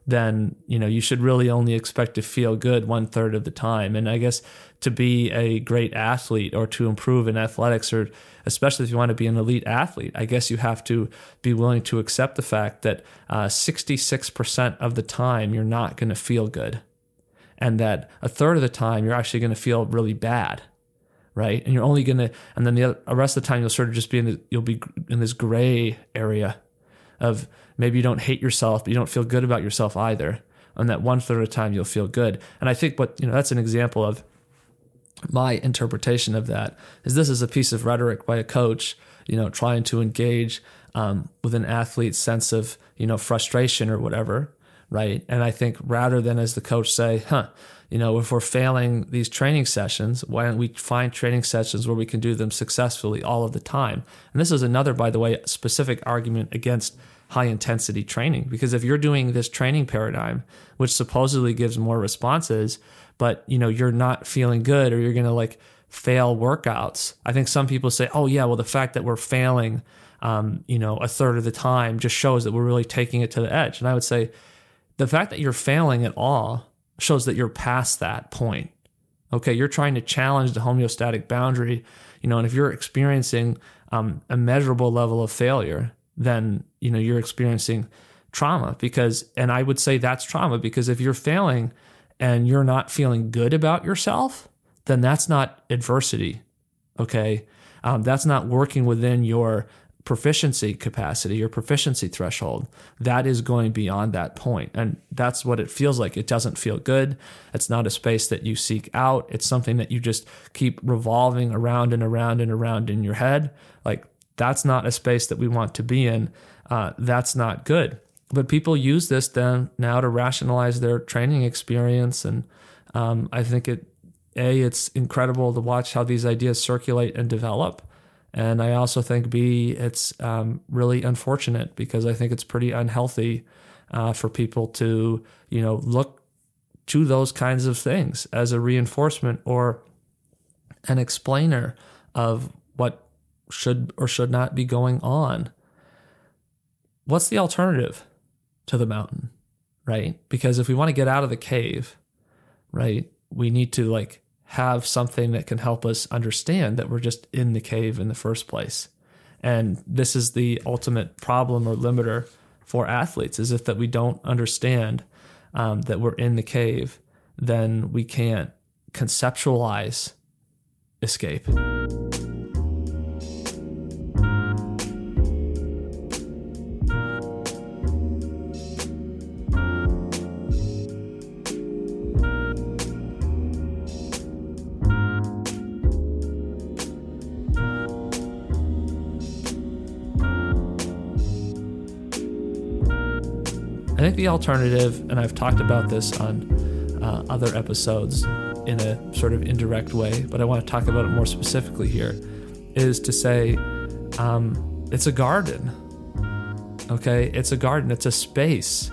then you know you should really only expect to feel good one third of the time. And I guess to be a great athlete or to improve in athletics, or especially if you want to be an elite athlete, I guess you have to be willing to accept the fact that uh, 66% of the time you're not going to feel good, and that a third of the time you're actually going to feel really bad right? And you're only gonna, and then the, other, the rest of the time you'll sort of just be in, the, you'll be in this gray area of maybe you don't hate yourself, but you don't feel good about yourself either. And that one third of the time you'll feel good. And I think what, you know, that's an example of my interpretation of that is this is a piece of rhetoric by a coach, you know, trying to engage um, with an athlete's sense of, you know, frustration or whatever. Right. And I think rather than as the coach say, huh, you know, if we're failing these training sessions, why don't we find training sessions where we can do them successfully all of the time? And this is another, by the way, specific argument against high intensity training because if you're doing this training paradigm which supposedly gives more responses but you know you're not feeling good or you're to like fail workouts i think some people say oh yeah well the fact that we're failing um, you know, a third of the time just shows that we're really taking it to the edge. And I would say the fact that you're failing at all shows that you're past that point. Okay, you're trying to challenge the homeostatic boundary, you know, and if you're experiencing um, a measurable level of failure, then you know you're experiencing trauma because, and I would say that's trauma because if you're failing and you're not feeling good about yourself, then that's not adversity. Okay, um, that's not working within your proficiency capacity your proficiency threshold. That is going beyond that point and that's what it feels like. It doesn't feel good. It's not a space that you seek out. It's something that you just keep revolving around and around and around in your head like that's not a space that we want to be in. Uh, that's not good. But people use this then now to rationalize their training experience. And um, i think it a it's incredible to watch how these ideas circulate and develop. And I also think B, it's um, really unfortunate because I think it's pretty unhealthy uh, for people to, you know, look to those kinds of things as a reinforcement or an explainer of should or should not be going on. What's the alternative to the mountain, right? Because if we want to get out of the cave, right, we need to like have something that can help us understand that we're just in the cave in the first place. And this is the ultimate problem or limiter for athletes is if that we don't understand um, that we're in the cave, then we can't conceptualize escape. Think the alternative, and I've talked about this on uh, other episodes in a sort of indirect way, but I want to talk about it more specifically here, is to say um, it's a garden. Okay, it's a garden, it's a space.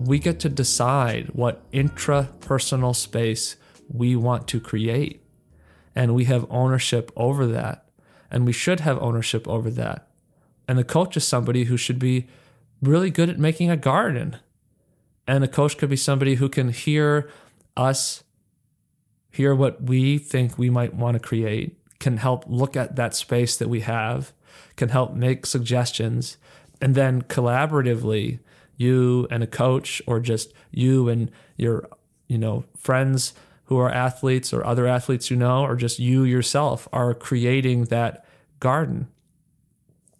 We get to decide what intrapersonal space we want to create. And we have ownership over that. And we should have ownership over that. And the coach is somebody who should be really good at making a garden. And a coach could be somebody who can hear us, hear what we think we might want to create, can help look at that space that we have, can help make suggestions, and then collaboratively, you and a coach, or just you and your, you know, friends who are athletes or other athletes you know, or just you yourself are creating that garden.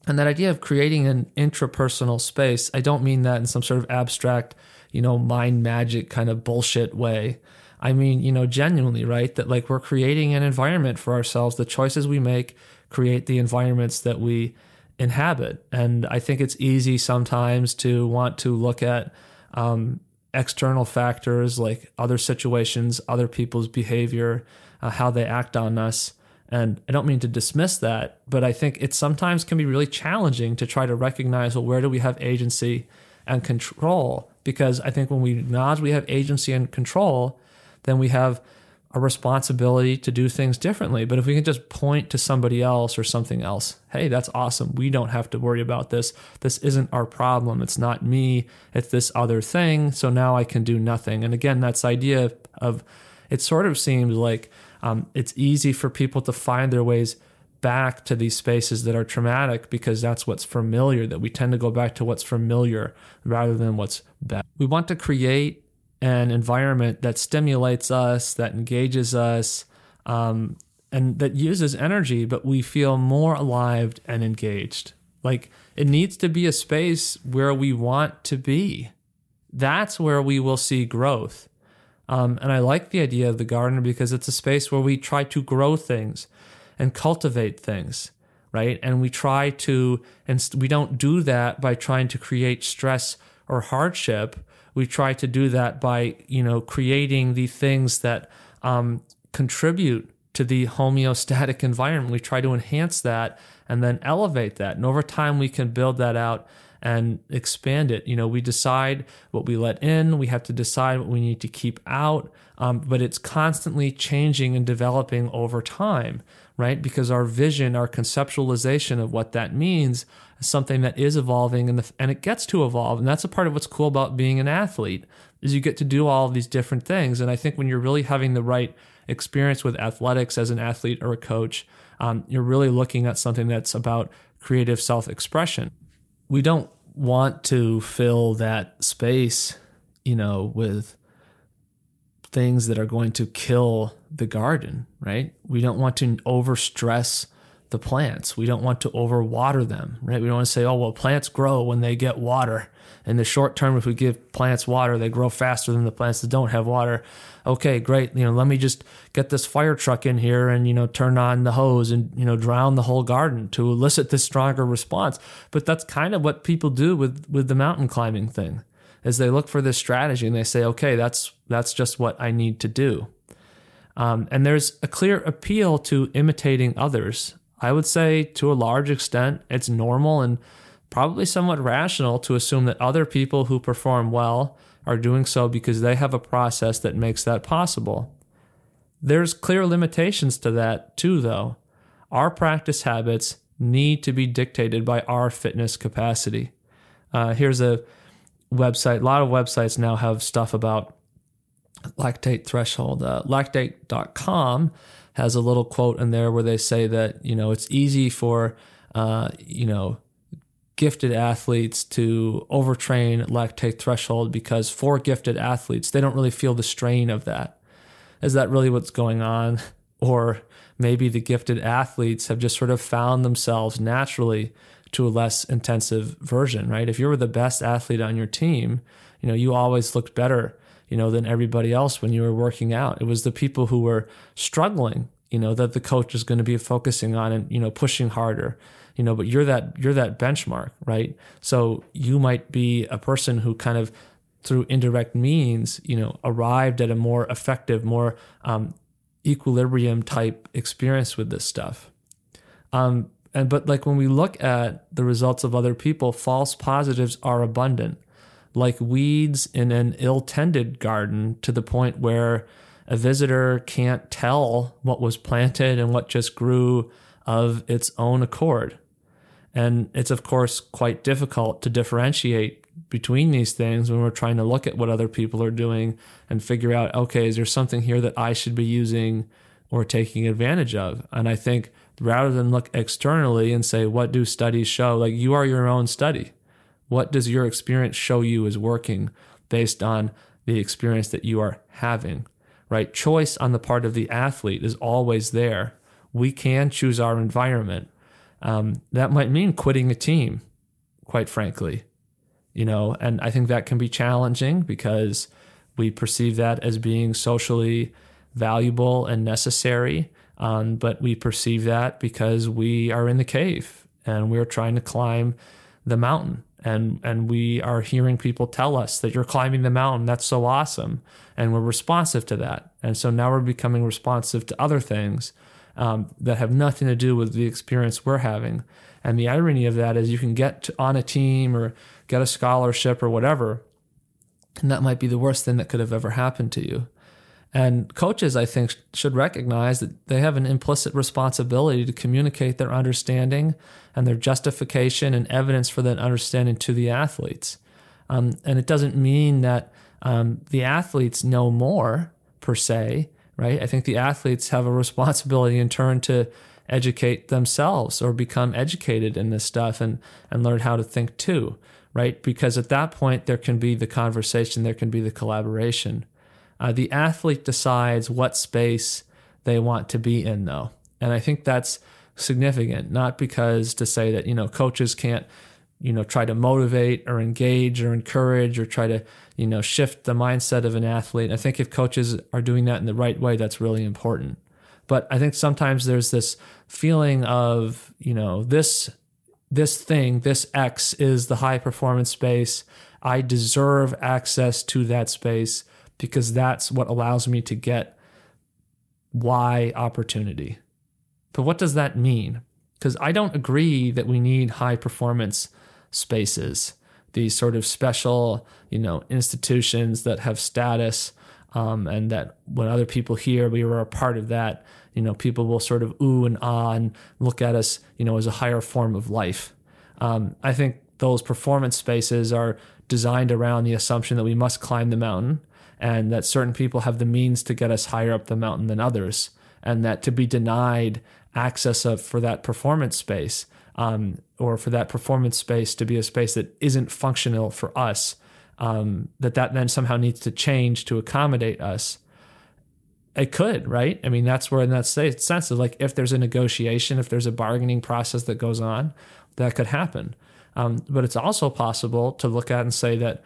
And that idea of creating an intrapersonal space, I don't mean that in some sort of abstract, you know, mind magic kind of bullshit way. I mean, you know, genuinely, right? That like we're creating an environment for ourselves. The choices we make create the environments that we inhabit. And I think it's easy sometimes to want to look at um, external factors like other situations, other people's behavior, uh, how they act on us and I don't mean to dismiss that, but I think it sometimes can be really challenging to try to recognize well, where do we have agency and control? Because I think when we acknowledge we have agency and control, then we have a responsibility to do things differently. But if we can just point to somebody else or something else, hey, that's awesome. We don't have to worry about this. This isn't our problem. It's not me. It's this other thing. So now I can do nothing. And again, that's idea of it sort of seems like um, it's easy for people to find their ways back to these spaces that are traumatic because that's what's familiar, that we tend to go back to what's familiar rather than what's bad. We want to create an environment that stimulates us, that engages us, um, and that uses energy, but we feel more alive and engaged. Like it needs to be a space where we want to be. That's where we will see growth. Um, and I like the idea of the garden because it's a space where we try to grow things and cultivate things, right? And we try to, and we don't do that by trying to create stress or hardship. We try to do that by, you know, creating the things that um, contribute to the homeostatic [LAUGHS] environment. We try to enhance that and then elevate that. And over time, we can build that out and expand it. You know, we decide what we let in, we have to decide what we need to keep out, um, but it's constantly changing and developing over time, right? Because our vision, our conceptualization of what that means is something that is evolving and, the, and it gets to evolve. And that's a part of what's cool about being an athlete is you get to do all of these different things. And I think when you're really having the right experience with athletics as an athlete or a coach, um, you're really looking at something that's about creative self expression. We don't want to fill that space, you know, with things that are going to kill the garden, right? We don't want to overstress the plants. We don't want to overwater them, right? We don't want to say, oh, well, plants grow when they get water. In the short term, if we give plants water, they grow faster than the plants that don't have water. Okay, great. You know, let me just get this fire truck in here and, you know, turn on the hose and, you know, drown the whole garden to elicit this stronger response. But that's kind of what people do with, with the mountain climbing thing is they look for this strategy and they say, okay, that's, that's just what I need to do. Um, and there's a clear appeal to imitating others. I would say to a large extent, it's normal and probably somewhat rational to assume that other people who perform well are doing so because they have a process that makes that possible. There's clear limitations to that too, though. Our practice habits need to be dictated by our fitness capacity. Uh, here's a website. A lot of websites now have stuff about lactate threshold. Uh, lactate.com has a little quote in there where they say that, you know, it's easy for, uh, you know, gifted athletes to overtrain lactate threshold because for gifted athletes, they don't really feel the strain of that. Is that really what's going on? [LAUGHS] Or maybe the gifted athletes have just sort of found themselves naturally to a less intensive version, right? If you were the best athlete on your team, you know, you always looked better, you know, than everybody else when you were working out. It was the people who were struggling, you know, that the coach is going to be focusing on and, you know, pushing harder. You know but you're that you're that benchmark right? So you might be a person who kind of through indirect means you know arrived at a more effective more um, equilibrium type experience with this stuff. Um, and but like when we look at the results of other people false positives are abundant like weeds in an ill-tended garden to the point where a visitor can't tell what was planted and what just grew of its own accord and it's, of course, quite difficult to differentiate between these things when we're trying to look at what other people are doing and figure out, okay, is there something here that I should be using or taking advantage of? And I think rather than look externally and say, what do studies show? Like you are your own study. What does your experience show you is working based on the experience that you are having? Right? Choice on the part of the athlete is always there. We can choose our environment um, that might mean quitting a team, quite frankly. You know, and I think that can be challenging because we perceive that as being socially valuable and necessary. Um, but we perceive that because we are in the cave and we're trying to climb the mountain. And, and we are hearing people tell us that you're climbing the mountain. That's so awesome. And we're responsive to that. And so now we're becoming responsive to other things um, that have nothing to do with the experience we're having. And the irony of that is you can get on a team or get a scholarship or whatever, and that might be the worst thing that could have ever happened to you. And coaches, I think, should recognize that they have an implicit responsibility to communicate their understanding and their justification and evidence for that understanding to the athletes. Um, and it doesn't mean that um, the athletes know more per se right? I think the athletes have a responsibility in turn to educate themselves or become educated in this stuff and and learn how to think too, right? Because at that point there can be the conversation, there can be the collaboration. Uh, the athlete decides what space they want to be in, though, and I think that's significant. Not because to say that you know coaches can't you know try to motivate or engage or encourage or try to you know shift the mindset of an athlete. I think if coaches are doing that in the right way that's really important. But i think sometimes there's this feeling of you know this this thing this x is the high performance space. I deserve access to that space because that's what allows me to get y opportunity but what does that mean because i don't agree that we need high performance spaces, these sort of special, you know, institutions that have status, um, and that when other people hear we were a part of that, you know, people will sort of ooh and ah and look at us, you know, as a higher form of life. Um, I think those performance spaces are designed around the assumption that we must climb the mountain and that certain people have the means to get us higher up the mountain than others, and that to be denied access of, for that performance space um, or for that performance space to be a space that isn't functional for us, um, that that then somehow needs to change to accommodate us. It could, right? I mean, that's where in that sense of like if there's a negotiation, if there's a bargaining process that goes on, that could happen. Um, but it's also possible to look at and say that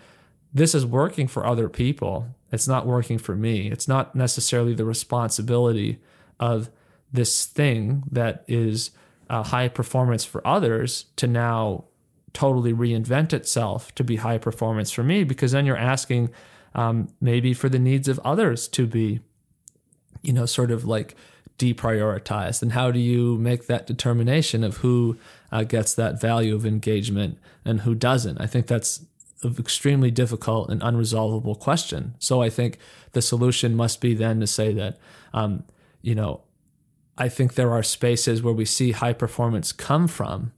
this is working for other people. It's not working for me. It's not necessarily the responsibility of this thing that is a high performance for others to now totally reinvent itself to be high performance for me because then you're asking um, maybe for the needs of others to be you know sort of like deprioritized. And how do you make that determination of who uh, gets that value of engagement and who doesn't? I think that's an extremely difficult and unresolvable question. So i think the solution must be then to say that um, you know I think there are spaces where we see high performance come from,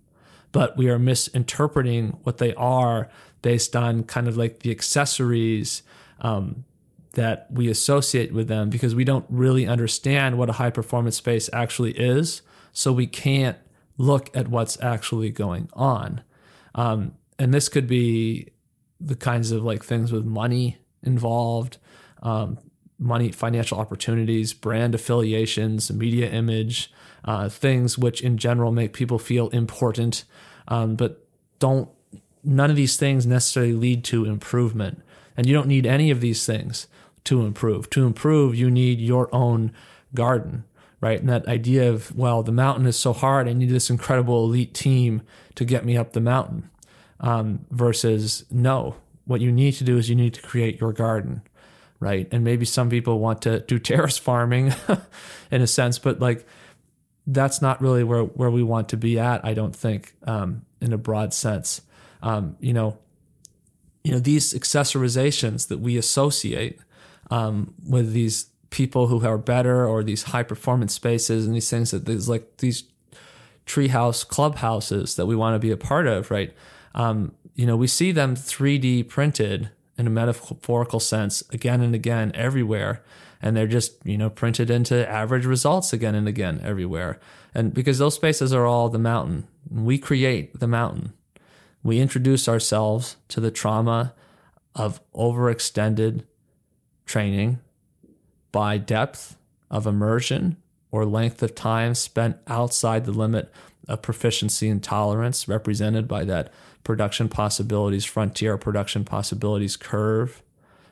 but we are misinterpreting what they are based on kind of like the accessories um, that we associate with them because we don't really understand what a high performance space actually is. So we can't look at what's actually going on. Um, and this could be the kinds of like things with money involved, um, money, financial opportunities, brand affiliations, media image, uh, things which in general make people feel important, um, but don't. None of these things necessarily lead to improvement, and you don't need any of these things to improve. To improve, you need your own garden, right? And that idea of well, the mountain is so hard, I need this incredible elite team to get me up the mountain. Um, versus no, what you need to do is you need to create your garden right? And maybe some people want to do terrace [LAUGHS] farming [LAUGHS] in a sense, but like that's not really where where we want to be at. I don't think um, in a broad sense. Um, you know, you know these accessorizations that we associate um, with these people who are better or these high performance spaces and these things that these like these treehouse clubhouses that we want to be a part of, right? Um, you know, we see them 3D printed in a metaphorical sense again and again everywhere. And they're just you know printed into average results again and again everywhere. And because those spaces are all the mountain. We create the mountain. We introduce ourselves to the trauma of overextended training by depth of immersion or length of time spent outside the limit of proficiency and tolerance represented by that production possibilities frontier production possibilities curve.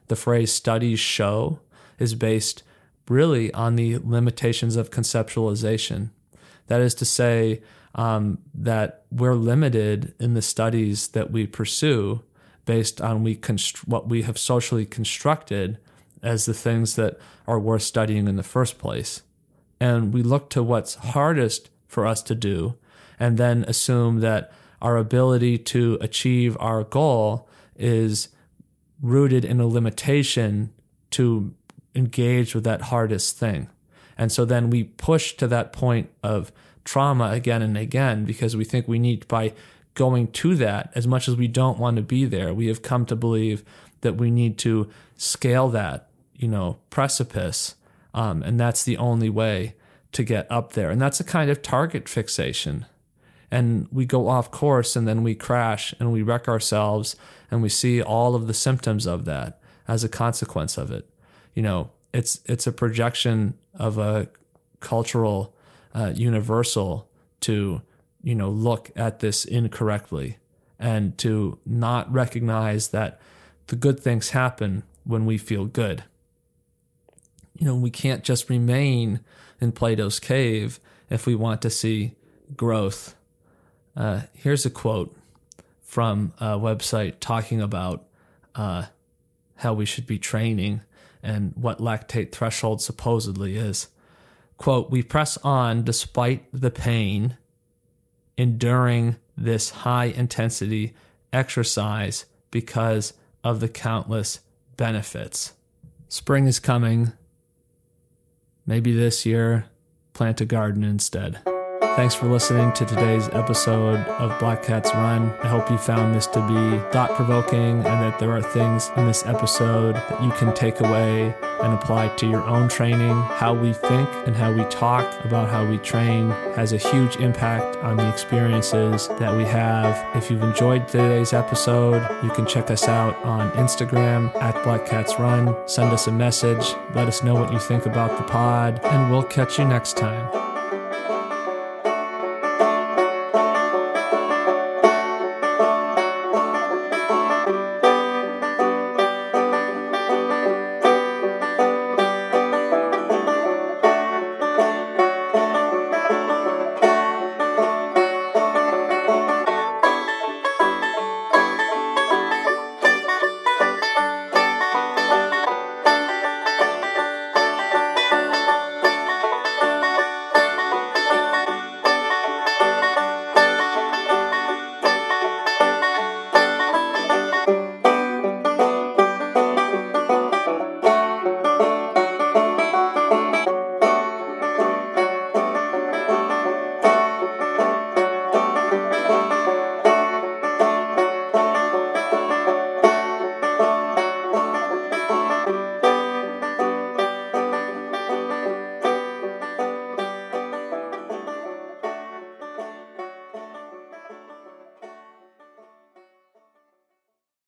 The phrase studies show is based really on the limitations of conceptualization. That is to say, um, that we're limited in the studies that we pursue based on we what we have socially constructed as the things that are worth studying in the first place. And we look to what's hardest for us to do and then assume that our ability to achieve our goal is rooted in a limitation to engage with that hardest thing. And so then we push to that point of trauma again and again because we think we need by going to that as much as we don't want to be there we have come to believe that we need to scale that you know precipice um, and that's the only way to get up there and that's a kind of target fixation and we go off course and then we crash and we wreck ourselves and we see all of the symptoms of that as a consequence of it. You know it's it's a projection of a cultural uh, universal to you know look at this incorrectly and to not recognize that the good things happen when we feel good. You know we can't just remain in plato's cave if we want to see growth uh, here's a quote from a website talking about uh, how we should be training and what lactate threshold supposedly is. Quote, we press on despite the pain, enduring this high intensity exercise because of the countless benefits. Spring is coming. Maybe this year, plant a garden instead. Thanks for listening to today's episode of Black Cats Run. I hope you found this to be thought provoking and that there are things in this episode that you can take away and apply to your own training. How we think and how we talk about how we train has a huge impact on the experiences that we have. If you've enjoyed today's episode, you can check us out on Instagram at Black Cats Run. Send us a message, let us know what you think about the pod, and we'll catch you next time.